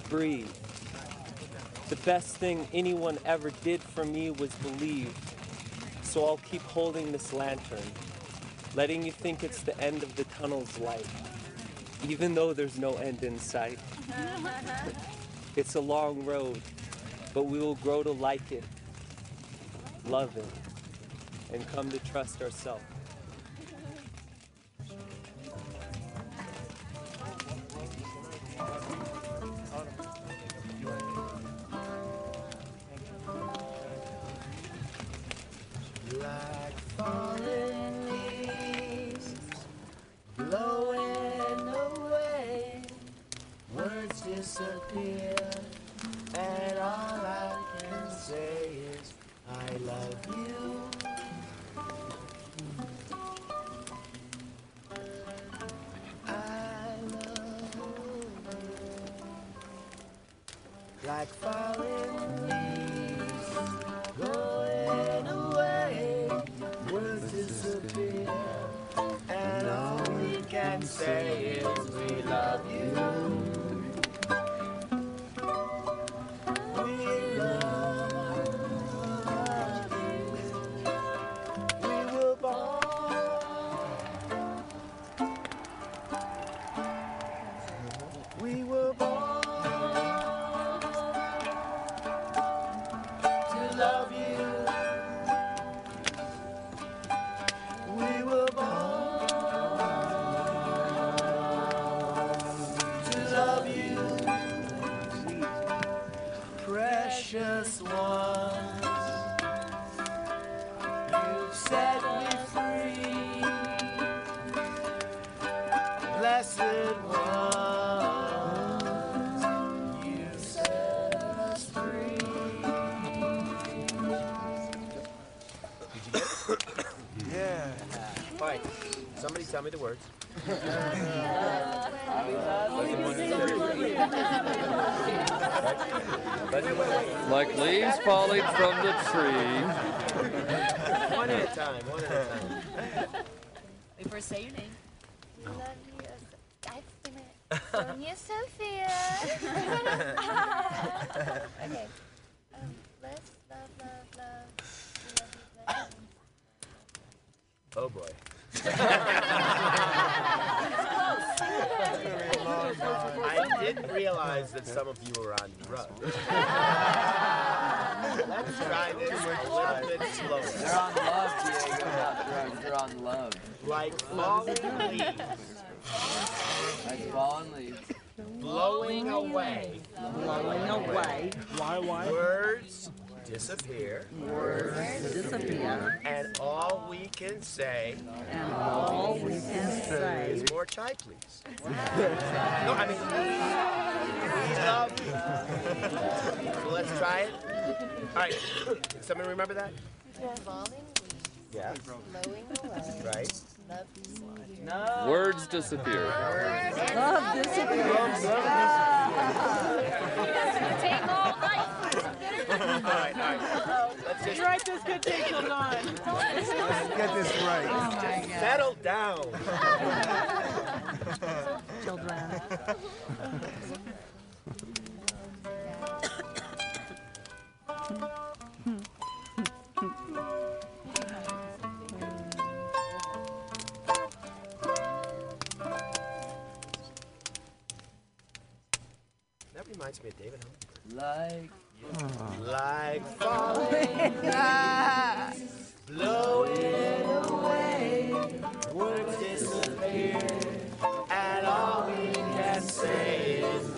breathe. The best thing anyone ever did for me was believe. So I'll keep holding this lantern, letting you think it's the end of the tunnel's light, even though there's no end in sight. <laughs> It's a long road, but we will grow to like it, love it, and come to trust ourselves. Like falling leaves, blowing away. Words disappear, and all I can say is I love you. I love you. Like falling leaves. Right. Somebody tell me the words. Like leaves falling from the tree. One at a time. One at a time. Wait, first say your name. Love you. Sonia Sophia. okay. Um, let's love, love, love. We love love Oh boy. I didn't realize that some of you were on drugs. <laughs> Let's try this a little bit slower. They're on love, Diego, not drugs. They're on love. Like falling leaves, Like fallen leaves. blowing away. Blowing away. Why, why? Words disappear. Words disappear. And all we can say. And all we can say. Is more chai, please. <laughs> no, I mean, we love you. So let's try it. All right. Someone remember that? Falling Yeah. blowing away. Right. Love you. No. Words disappear. Love disappears. Ah. Take all night. All right, all right. Let's just Right, this could take till nine. Let's get this right. Oh my God. Settle down. Children. That reminds me of David Like. Like falling leaves, <laughs> blowing away, words disappear, and all we can say is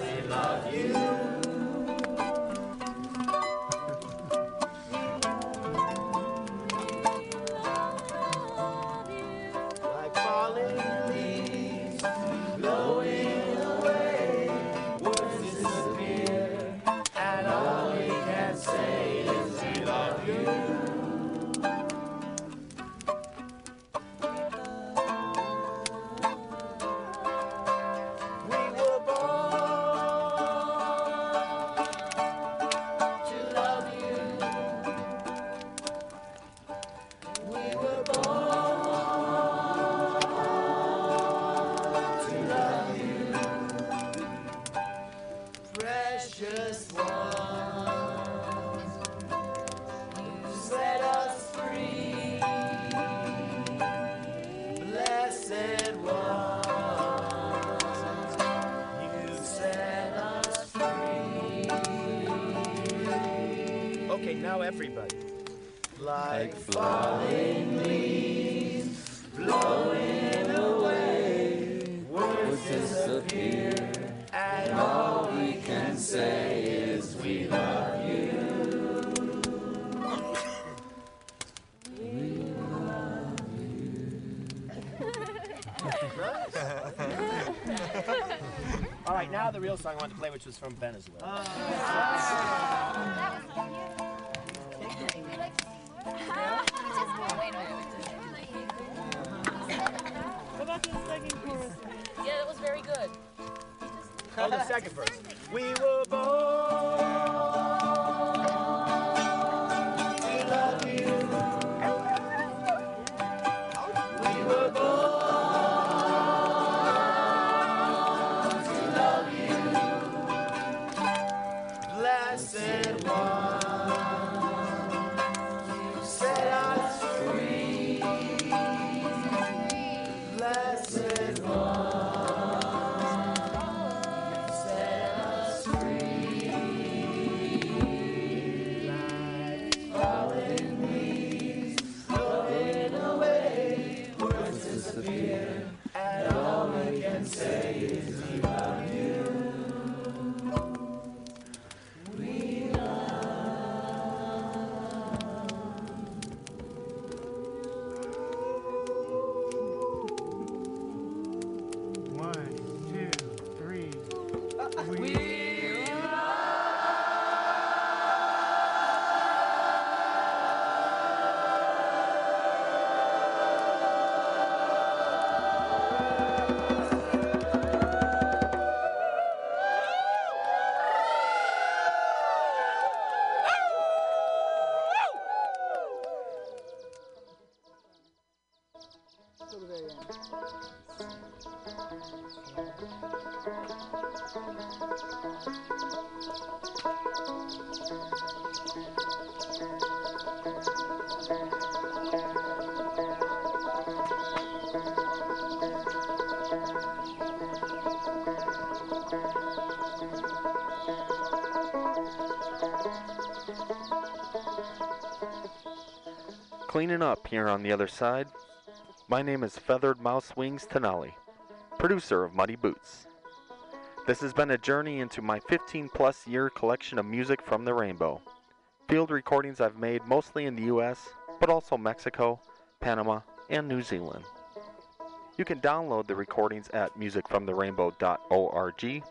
from Venezuela. Oh. What about the second chorus? Yeah, that was very good. Oh, the second verse. We were born Cleaning up here on the other side. My name is Feathered Mouse Wings Tenali, producer of Muddy Boots. This has been a journey into my 15 plus year collection of music from the rainbow. Field recordings I've made mostly in the US, but also Mexico, Panama, and New Zealand. You can download the recordings at musicfromtherainbow.org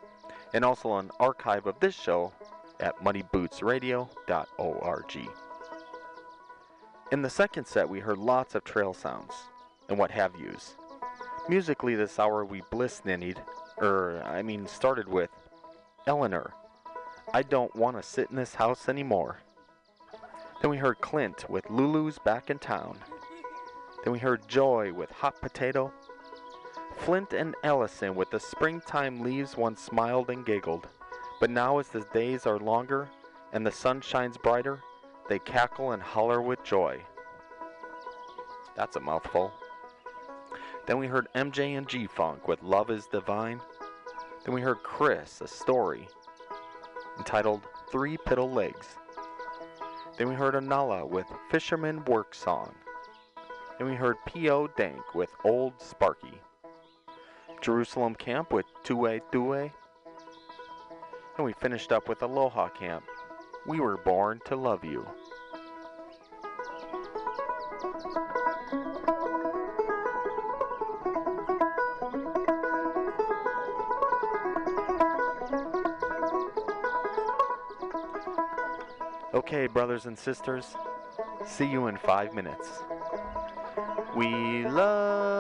and also an archive of this show at muddybootsradio.org. In the second set, we heard lots of trail sounds and what have yous. Musically, this hour we bliss ninnied, er, I mean, started with Eleanor. I don't want to sit in this house anymore. Then we heard Clint with Lulu's Back in Town. Then we heard Joy with Hot Potato. Flint and Ellison with the springtime leaves once smiled and giggled. But now, as the days are longer and the sun shines brighter, they cackle and holler with joy. That's a mouthful. Then we heard MJ and G Funk with Love is Divine. Then we heard Chris, a story entitled Three Piddle Legs. Then we heard Anala with Fisherman Work Song. Then we heard P.O. Dank with Old Sparky. Jerusalem Camp with Tue Tue. And we finished up with Aloha Camp. We were born to love you. Okay, brothers and sisters, see you in five minutes. We love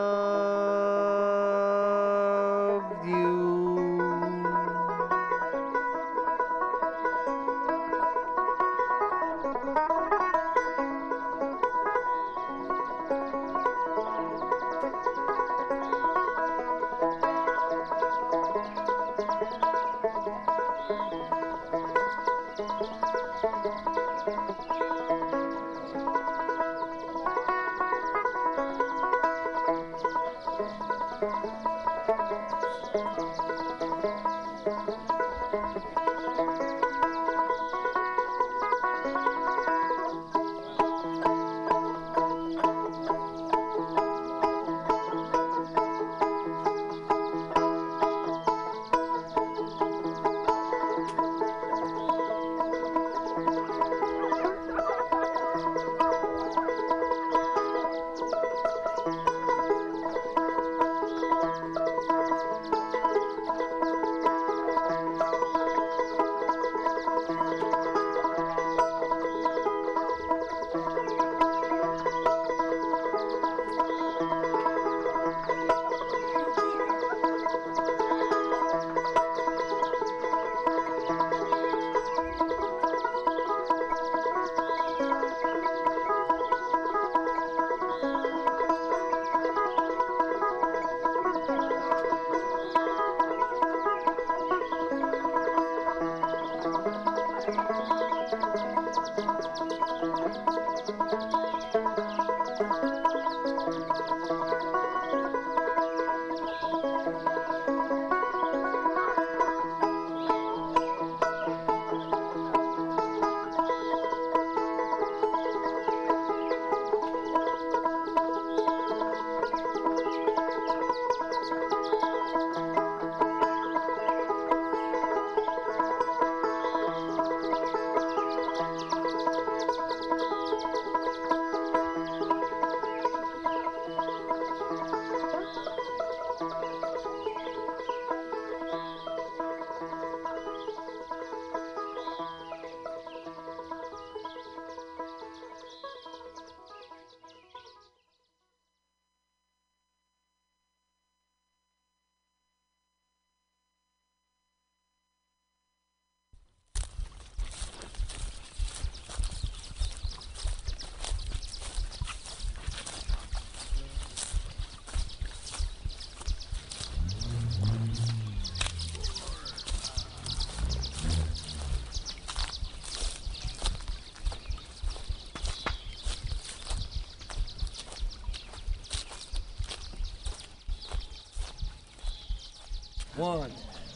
One,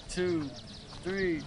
two, three.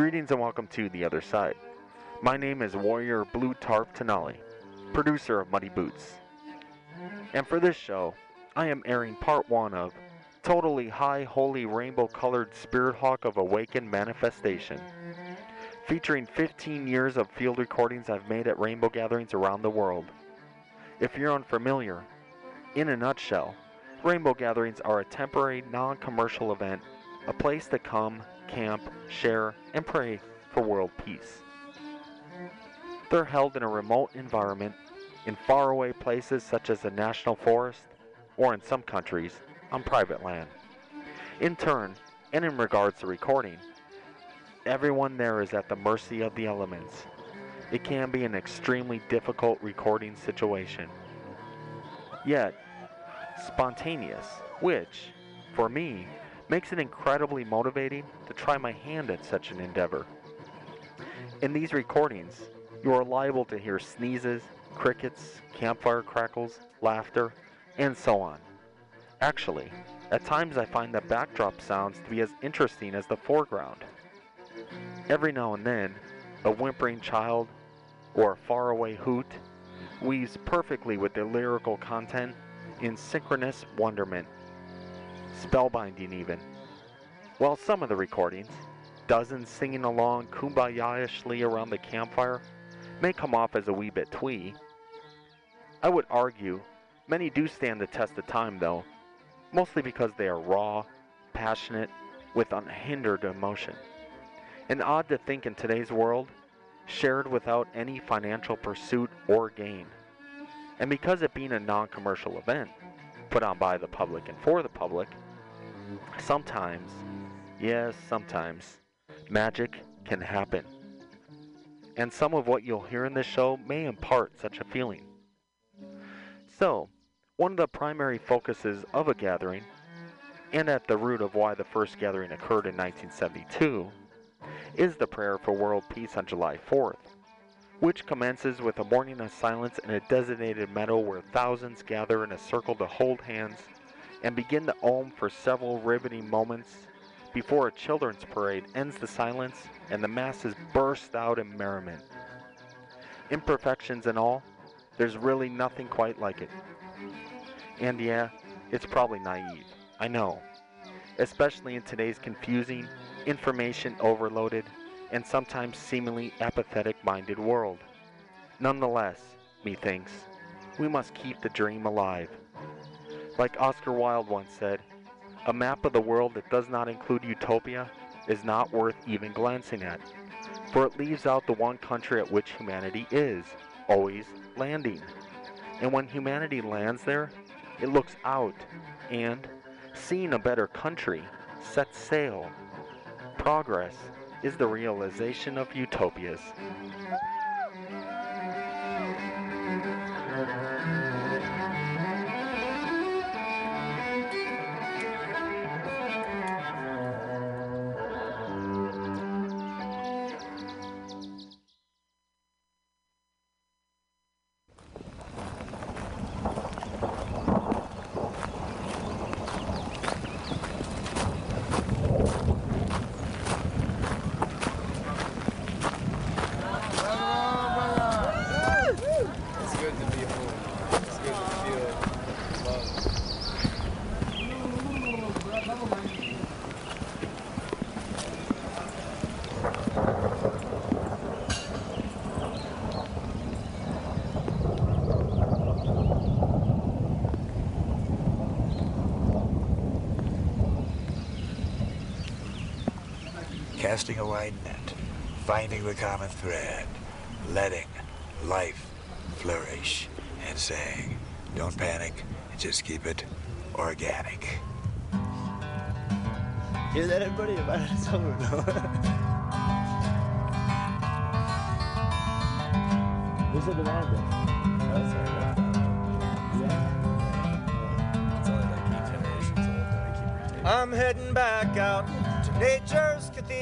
Greetings and welcome to The Other Side. My name is Warrior Blue Tarp Tenali, producer of Muddy Boots. And for this show, I am airing part one of Totally High Holy Rainbow Colored Spirit Hawk of Awakened Manifestation, featuring 15 years of field recordings I've made at rainbow gatherings around the world. If you're unfamiliar, in a nutshell, rainbow gatherings are a temporary, non commercial event, a place to come, camp, share, and pray for world peace. They're held in a remote environment, in faraway places such as a national forest, or in some countries, on private land. In turn, and in regards to recording, everyone there is at the mercy of the elements. It can be an extremely difficult recording situation. Yet, spontaneous, which, for me, makes it incredibly motivating to try my hand at such an endeavor. In these recordings, you are liable to hear sneezes, crickets, campfire crackles, laughter, and so on. Actually, at times I find the backdrop sounds to be as interesting as the foreground. Every now and then, a whimpering child or a faraway hoot weaves perfectly with the lyrical content in synchronous wonderment spellbinding even. While some of the recordings, dozens singing along kumbaya-ishly around the campfire, may come off as a wee bit twee, I would argue many do stand the test of time though, mostly because they are raw, passionate, with unhindered emotion. And odd to think in today's world, shared without any financial pursuit or gain. And because it being a non commercial event, put on by the public and for the public, sometimes, yes, sometimes, magic can happen. And some of what you'll hear in this show may impart such a feeling. So, one of the primary focuses of a gathering, and at the root of why the first gathering occurred in 1972, is the prayer for world peace on July 4th, which commences with a morning of silence in a designated meadow where thousands gather in a circle to hold hands and begin to om for several riveting moments before a children's parade ends the silence and the masses burst out in merriment. Imperfections and all, there's really nothing quite like it. And yeah, it's probably naive, I know, especially in today's confusing, information overloaded, and sometimes seemingly apathetic minded world. Nonetheless, methinks, we must keep the dream alive. Like Oscar Wilde once said, a map of the world that does not include utopia is not worth even glancing at, for it leaves out the one country at which humanity is, always landing. And when humanity lands there, it looks out and, seeing a better country, sets sail. Progress is the realization of utopias. Casting a wide net, finding the common thread, letting life flourish, and saying, don't panic, just keep it organic. Hear that, everybody? It's over now. Who's the demand? Oh, sorry. I'm heading back out to nature's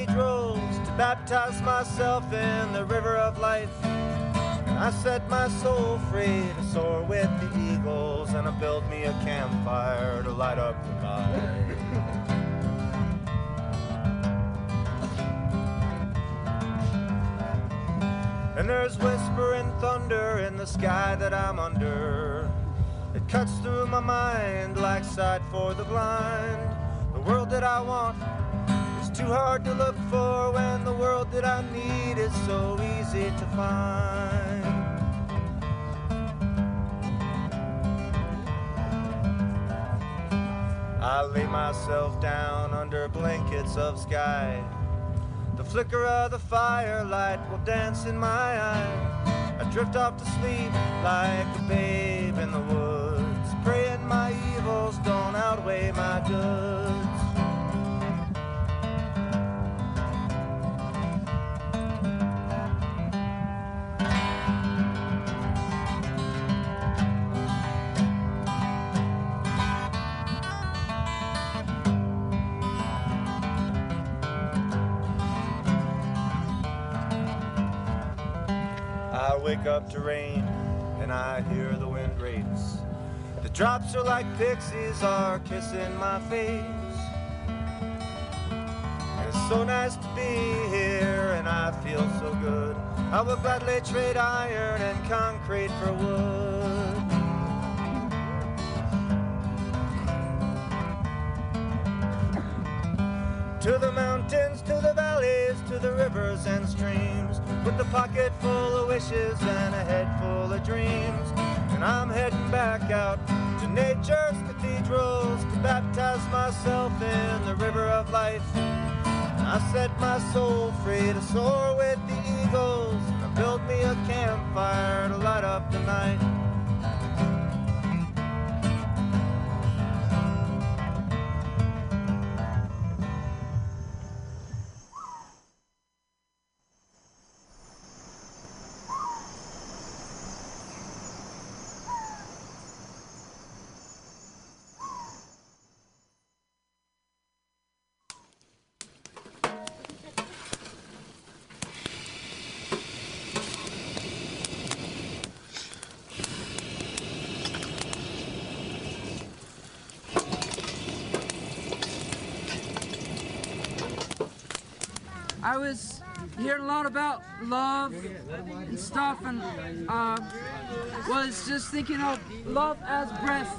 to baptize myself in the river of life. And I set my soul free to soar with the eagles, and I built me a campfire to light up the night. And there's whisper and thunder in the sky that I'm under. It cuts through my mind like sight for the blind. The world that I want hard to look for when the world that I need is so easy to find. I lay myself down under blankets of sky. The flicker of the firelight will dance in my eye. I drift off to sleep like a babe in the woods, praying my evils don't outweigh my goods. To rain and I hear the wind race. The drops are like pixies are kissing my face. It's so nice to be here and I feel so good. I would gladly trade iron and concrete for wood. To the mountains, to the valleys, to the rivers and streams, with a pocket full wishes and a head full of dreams. And I'm heading back out to nature's cathedrals to baptize myself in the river of life. And I set my soul free to soar with the eagles, and I built me a campfire to light up the night. I was hearing a lot about love and stuff, and uh, was just thinking of love as breath.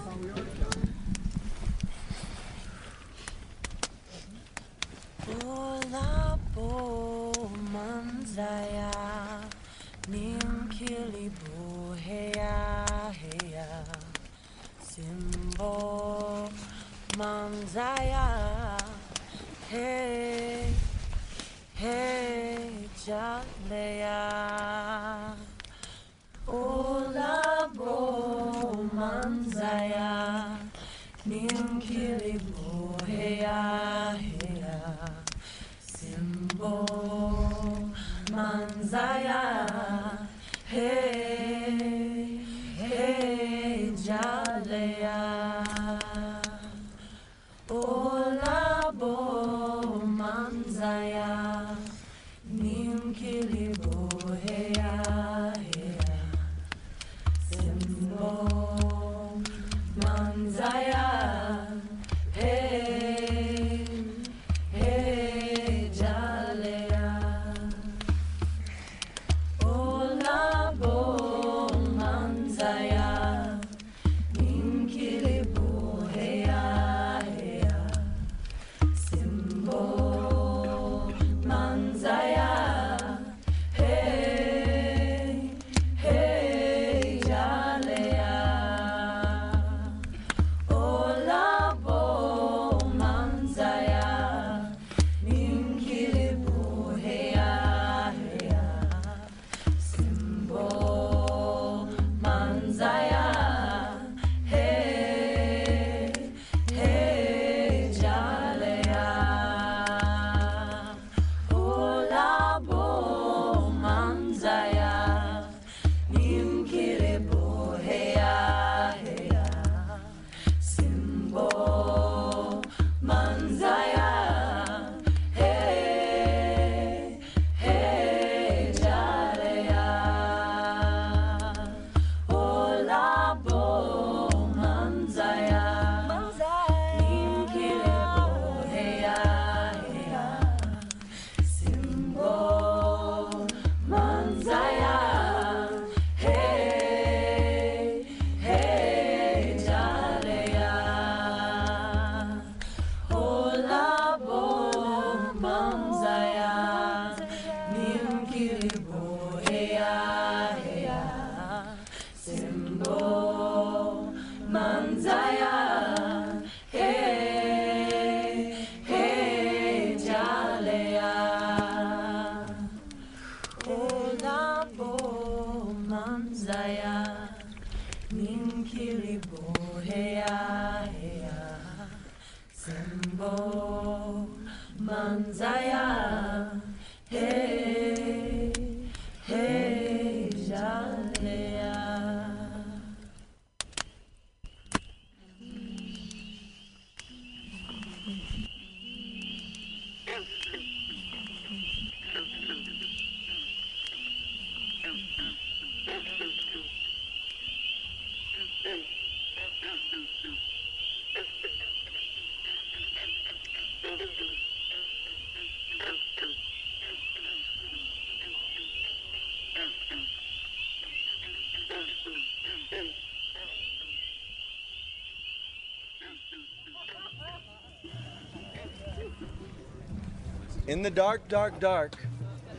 In the dark, dark, dark.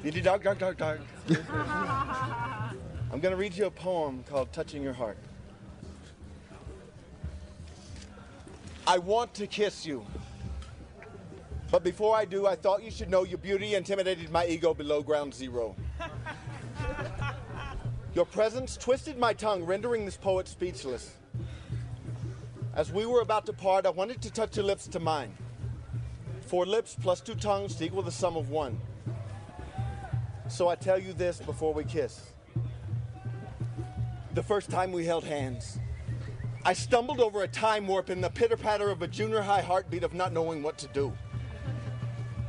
In the dark, dark, dark, dark. I'm going to read you a poem called Touching Your Heart. I want to kiss you. But before I do, I thought you should know your beauty intimidated my ego below ground zero. Your presence twisted my tongue, rendering this poet speechless. As we were about to part, I wanted to touch your lips to mine. Four lips plus two tongues to equal the sum of one. So I tell you this before we kiss. The first time we held hands, I stumbled over a time warp in the pitter patter of a junior high heartbeat of not knowing what to do.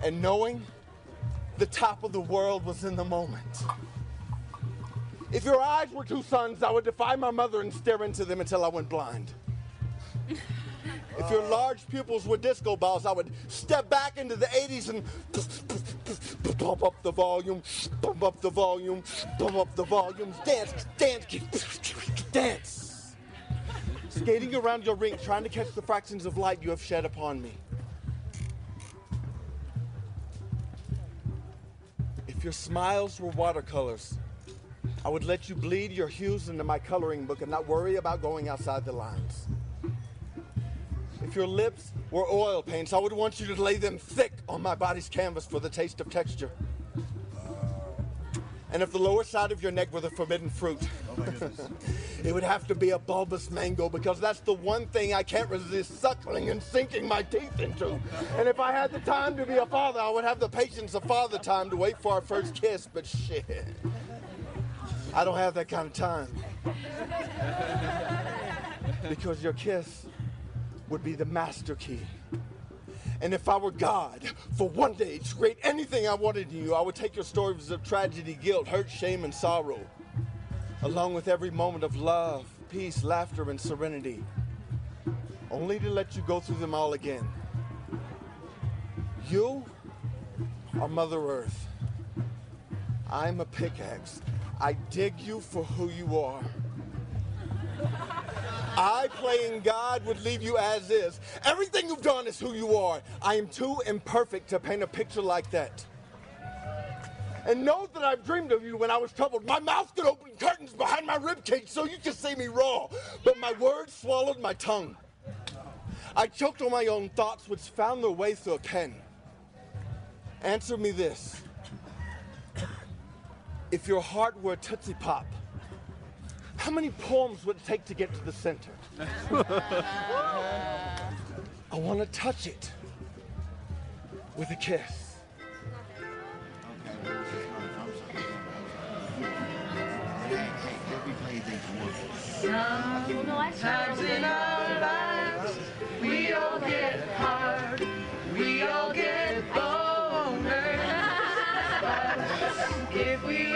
And knowing the top of the world was in the moment. If your eyes were two suns, I would defy my mother and stare into them until I went blind. If your large pupils were disco balls, I would step back into the 80s and pump up the volume, pump up the volume, pump up the volume, dance, dance, dance. Skating around your rink, trying to catch the fractions of light you have shed upon me. If your smiles were watercolors, I would let you bleed your hues into my coloring book and not worry about going outside the lines. If your lips were oil paints, I would want you to lay them thick on my body's canvas for the taste of texture. And if the lower side of your neck were the forbidden fruit, oh <laughs> it would have to be a bulbous mango because that's the one thing I can't resist suckling and sinking my teeth into. And if I had the time to be a father, I would have the patience of father time to wait for our first kiss, but shit. I don't have that kind of time. <laughs> Because your kiss would be the master key. And if I were God, for one day to create anything I wanted in you, I would take your stories of tragedy, guilt, hurt, shame, and sorrow, along with every moment of love, peace, laughter, and serenity, only to let you go through them all again. You are Mother Earth. I'm a pickaxe. I dig you for who you are. I, playing God, would leave you as is. Everything you've done is who you are. I am too imperfect to paint a picture like that. And know that I've dreamed of you when I was troubled. My mouth could open curtains behind my ribcage so you could see me raw. But my words swallowed my tongue. I choked on my own thoughts, which found their way through a pen. Answer me this. If your heart were a Tootsie Pop, how many poems would it take to get to the center? I want to touch it with a kiss. Sometimes in our lives, we all get hard, we all get if we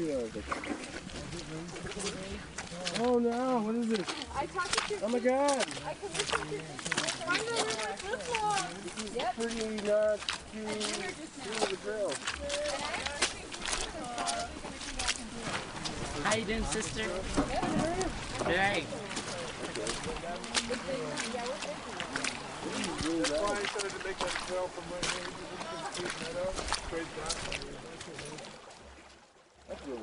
Oh no, what is this? I talked to you. Oh my god. I can listen to Find the my flip flops. Yep. Pretty not to do the drill. How you doing, sister? Hey. That's why I started to make that trail from right here to the meadow, straight down. That's really.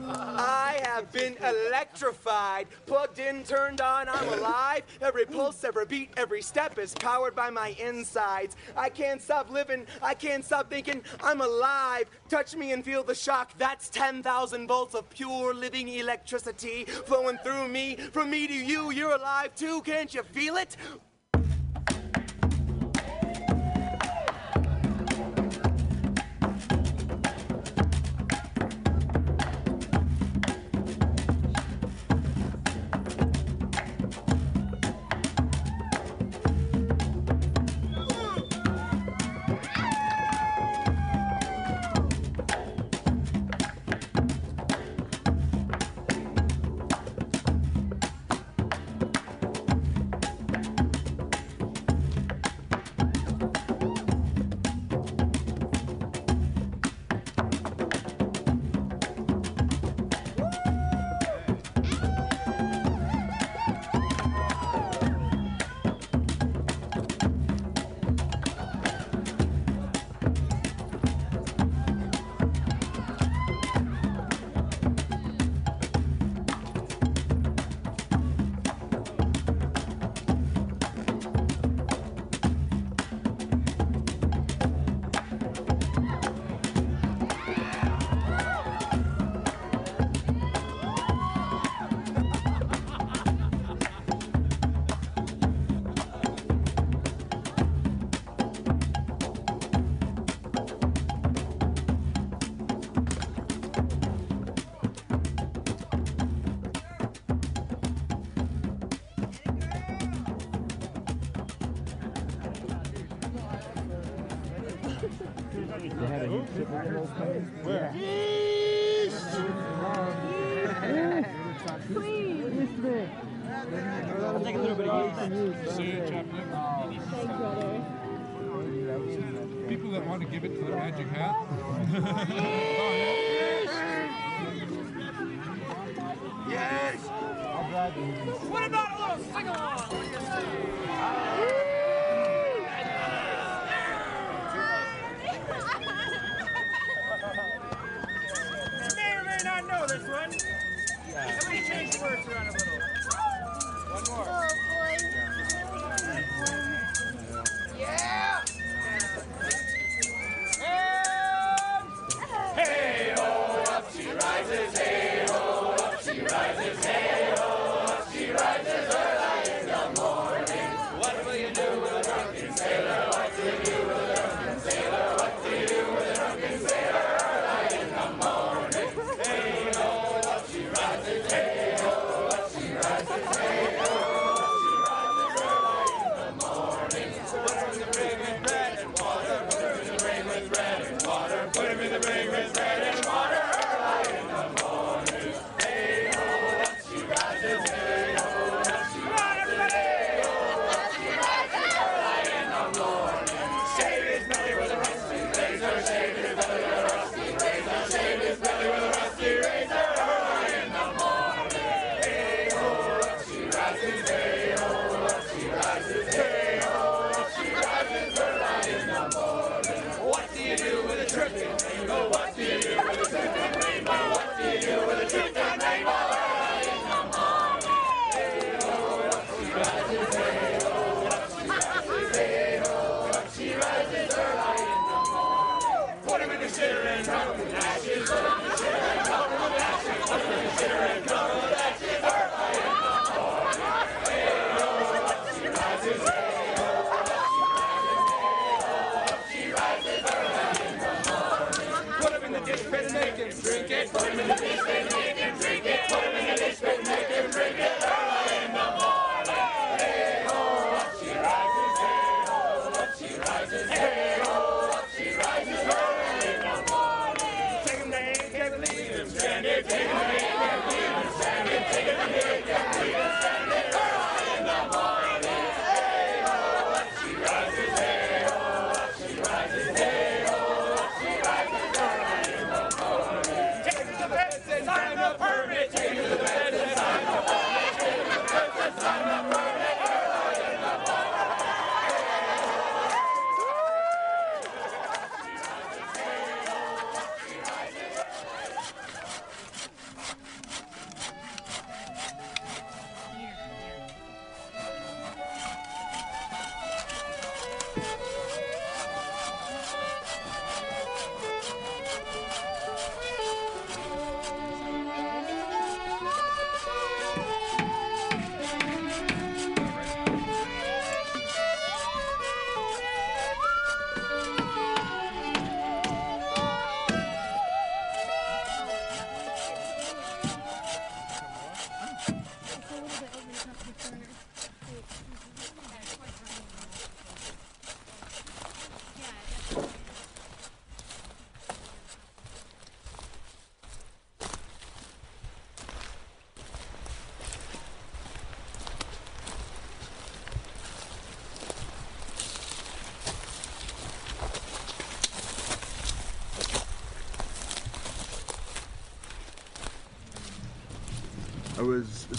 I have been electrified, plugged in, turned on, I'm alive. Every pulse, every beat, every step is powered by my insides. I can't stop living, I can't stop thinking, I'm alive. Touch me and feel the shock. That's 10,000 volts of pure living electricity flowing through me. From me to you, you're alive too, can't you feel it?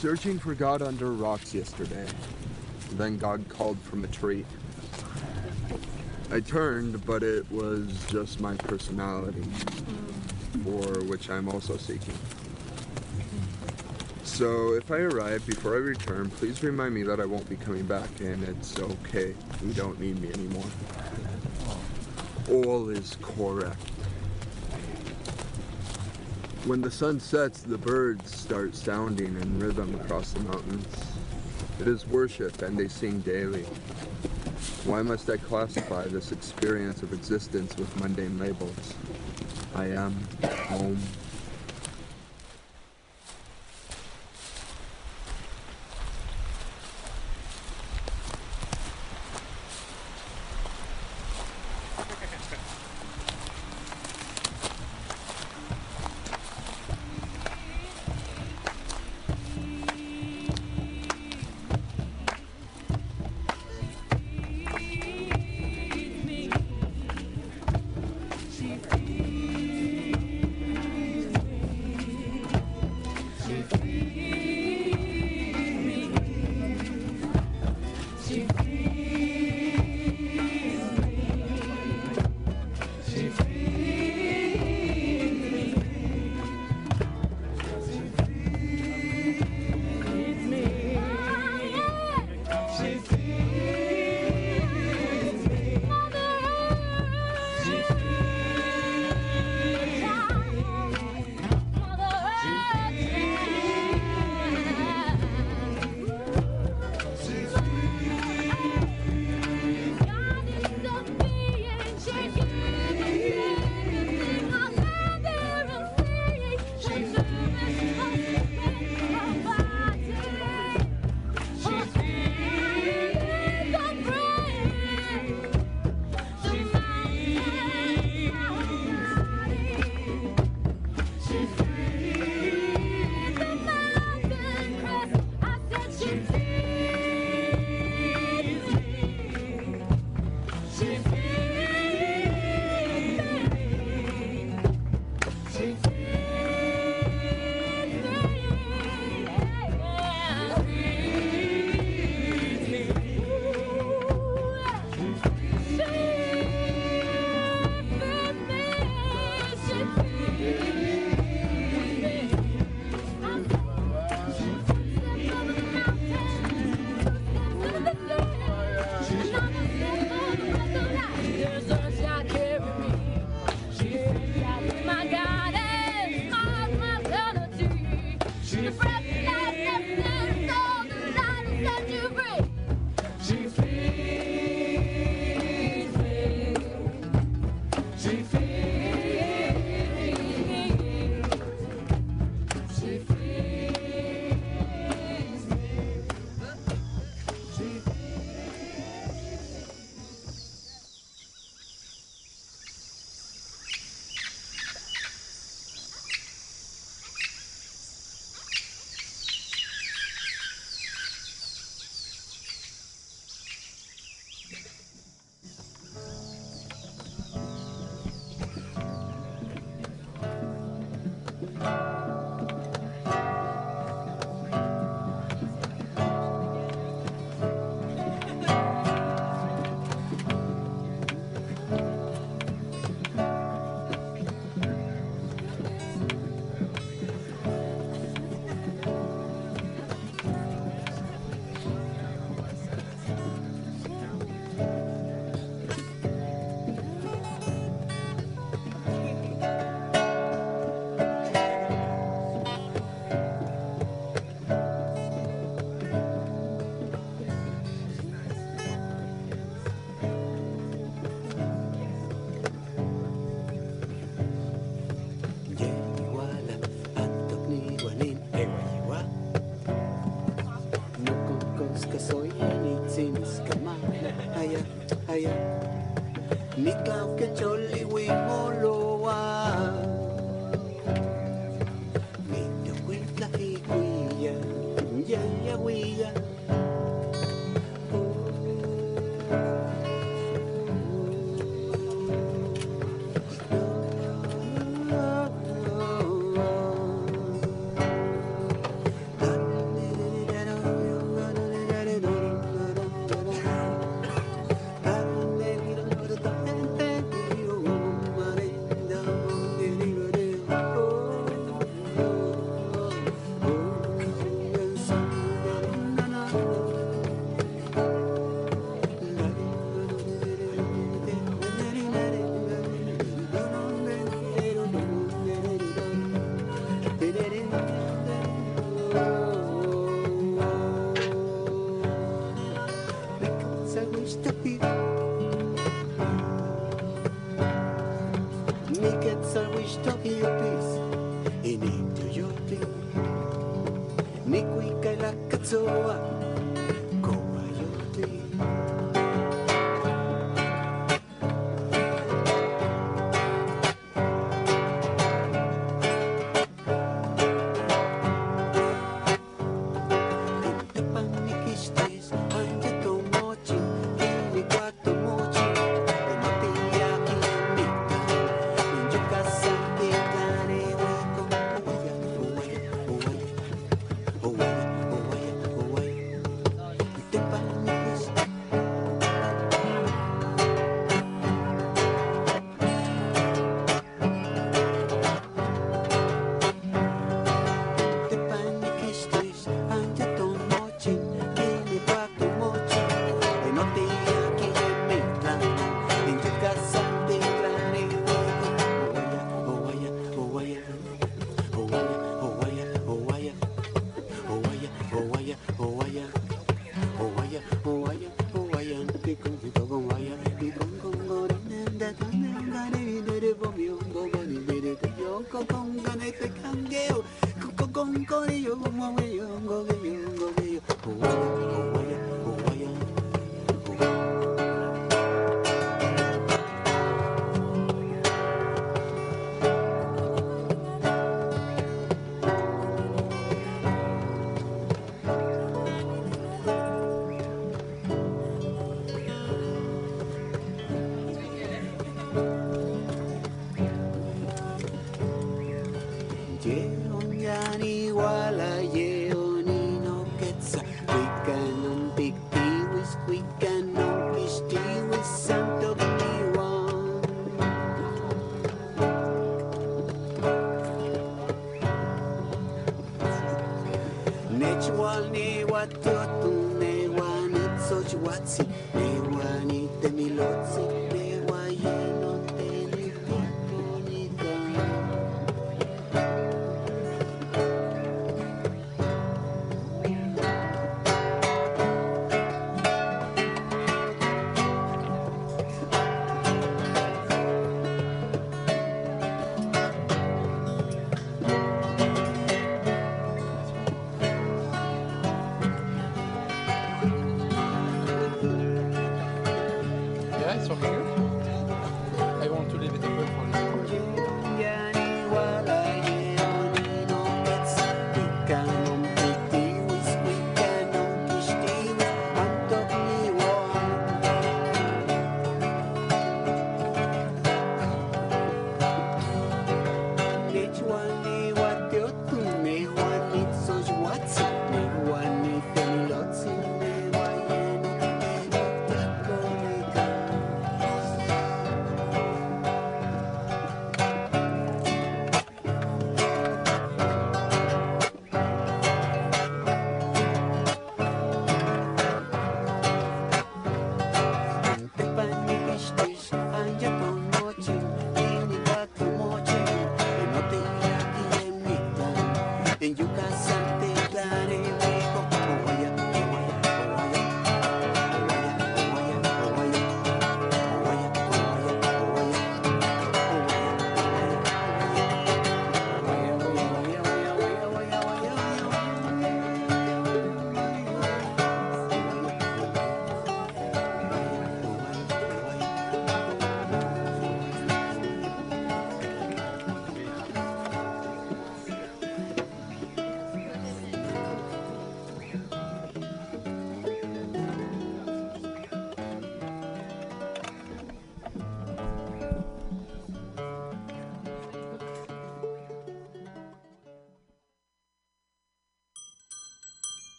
searching for God under rocks yesterday. Then God called from a tree. I turned, but it was just my personality, for which I'm also seeking. So if I arrive before I return, please remind me that I won't be coming back and it's okay. You don't need me anymore. All is correct. When the sun sets, the birds start sounding in rhythm across the mountains. It is worship, and they sing daily. Why must I classify this experience of existence with mundane labels? I am home.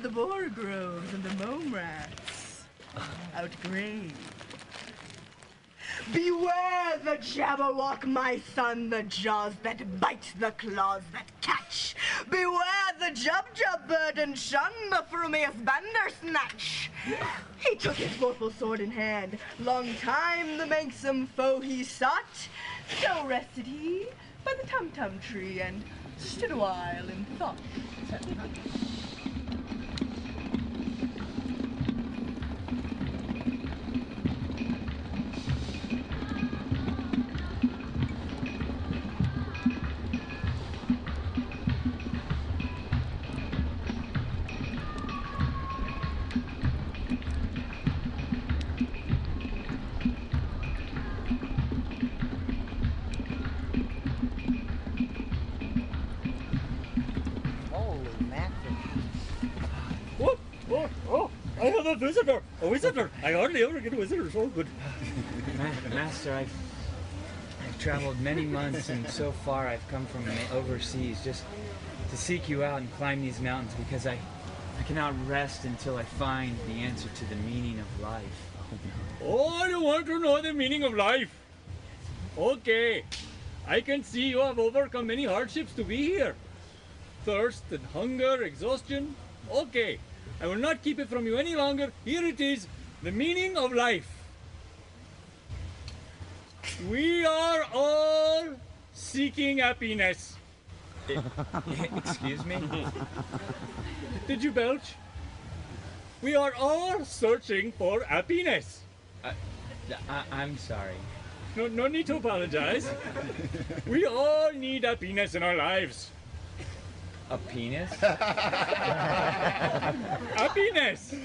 The borogoves and the mome raths outgrabe. Beware the Jabberwock, my son, the jaws that bite, the claws that catch. Beware the Jubjub bird and shun the frumious Bandersnatch. He took his vorpal sword in hand. Long time the manxome foe he sought. So rested he by the tum-tum tree and stood a while in thought. Hardly ever get visitors. Oh, good. Ma- Master, I've, I've traveled many months and so far I've come from overseas just to seek you out and climb these mountains because I, I cannot rest until I find the answer to the meaning of life. Oh, you want to know the meaning of life? Okay. I can see you have overcome many hardships to be here. Thirst and hunger, exhaustion. Okay. I will not keep it from you any longer. Here it is the meaning of life. We are all seeking happiness. <laughs> Excuse me? Did you belch? We are all searching for happiness. I, I'm sorry. No, no need to apologize. we all need happiness in our lives. A penis? <laughs> happiness. Oh.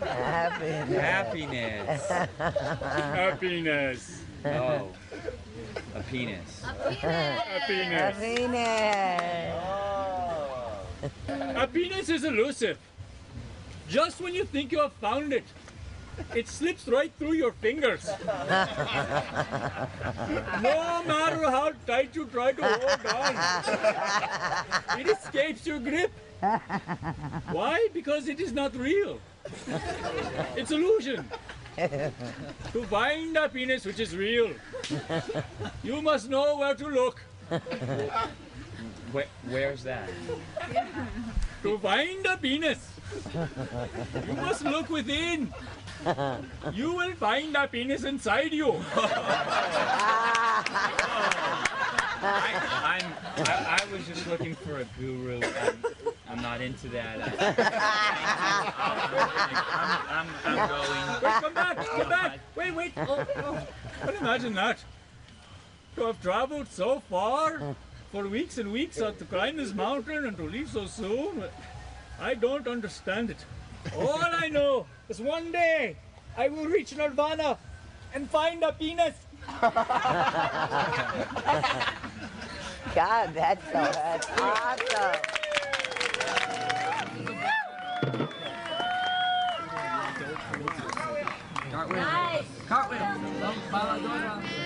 Happiness. Happiness. Oh. A penis. Happiness. Happiness Happiness. A penis is elusive. Just when you think you have found it, it slips right through your fingers. <laughs> no matter how tight you try to hold on, it escapes your grip. Why? Because it is not real. It's illusion. to find happiness which is real, you must know where to look. Where, where's that? To find happiness, you must look within. You will find happiness inside you. <laughs> I, I'm, I, I was just looking for a guru. I'm, I'm not into that. I, I'm, I'm, I'm going. Wait, come back, come back. Wait, wait. Oh, oh. But imagine that. To have traveled so far for weeks and weeks to climb this mountain and to leave so soon. I don't understand it. All I know is one day I will reach Nirvana and find a penis. <laughs> God, that's so that's awesome. Cartwheel. Cartwheel. Cartwheel.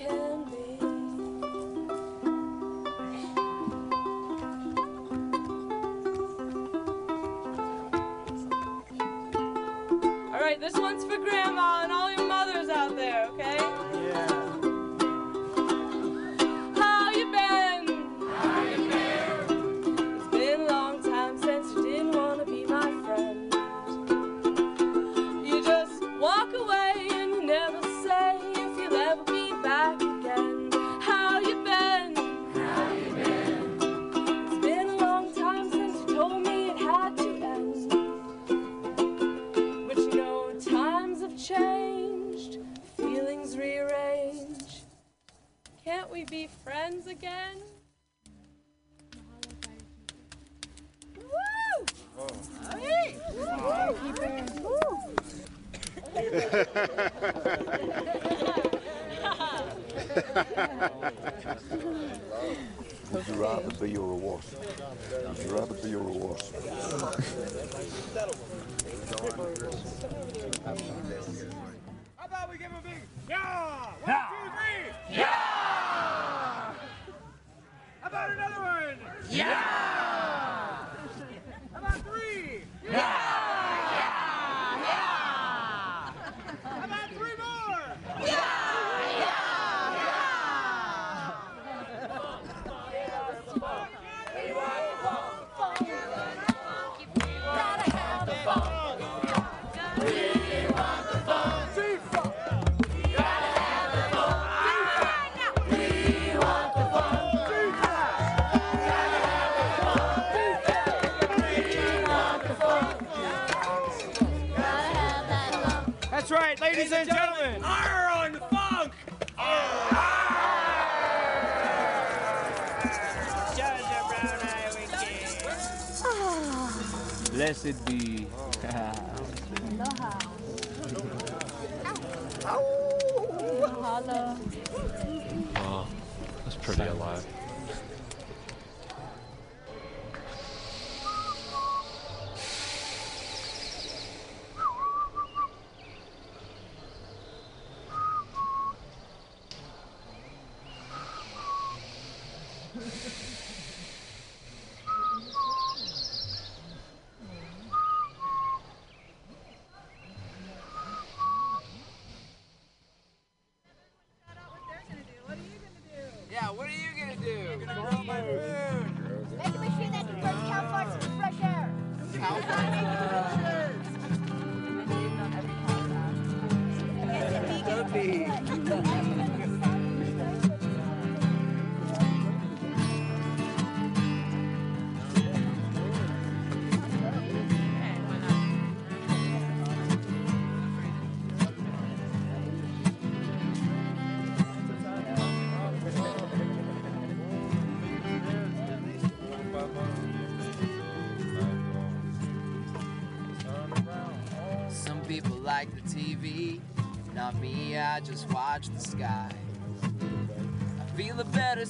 And I can be. All right, this one's for Grandma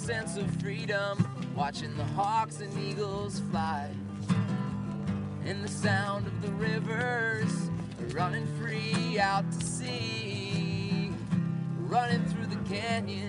sense of freedom watching the hawks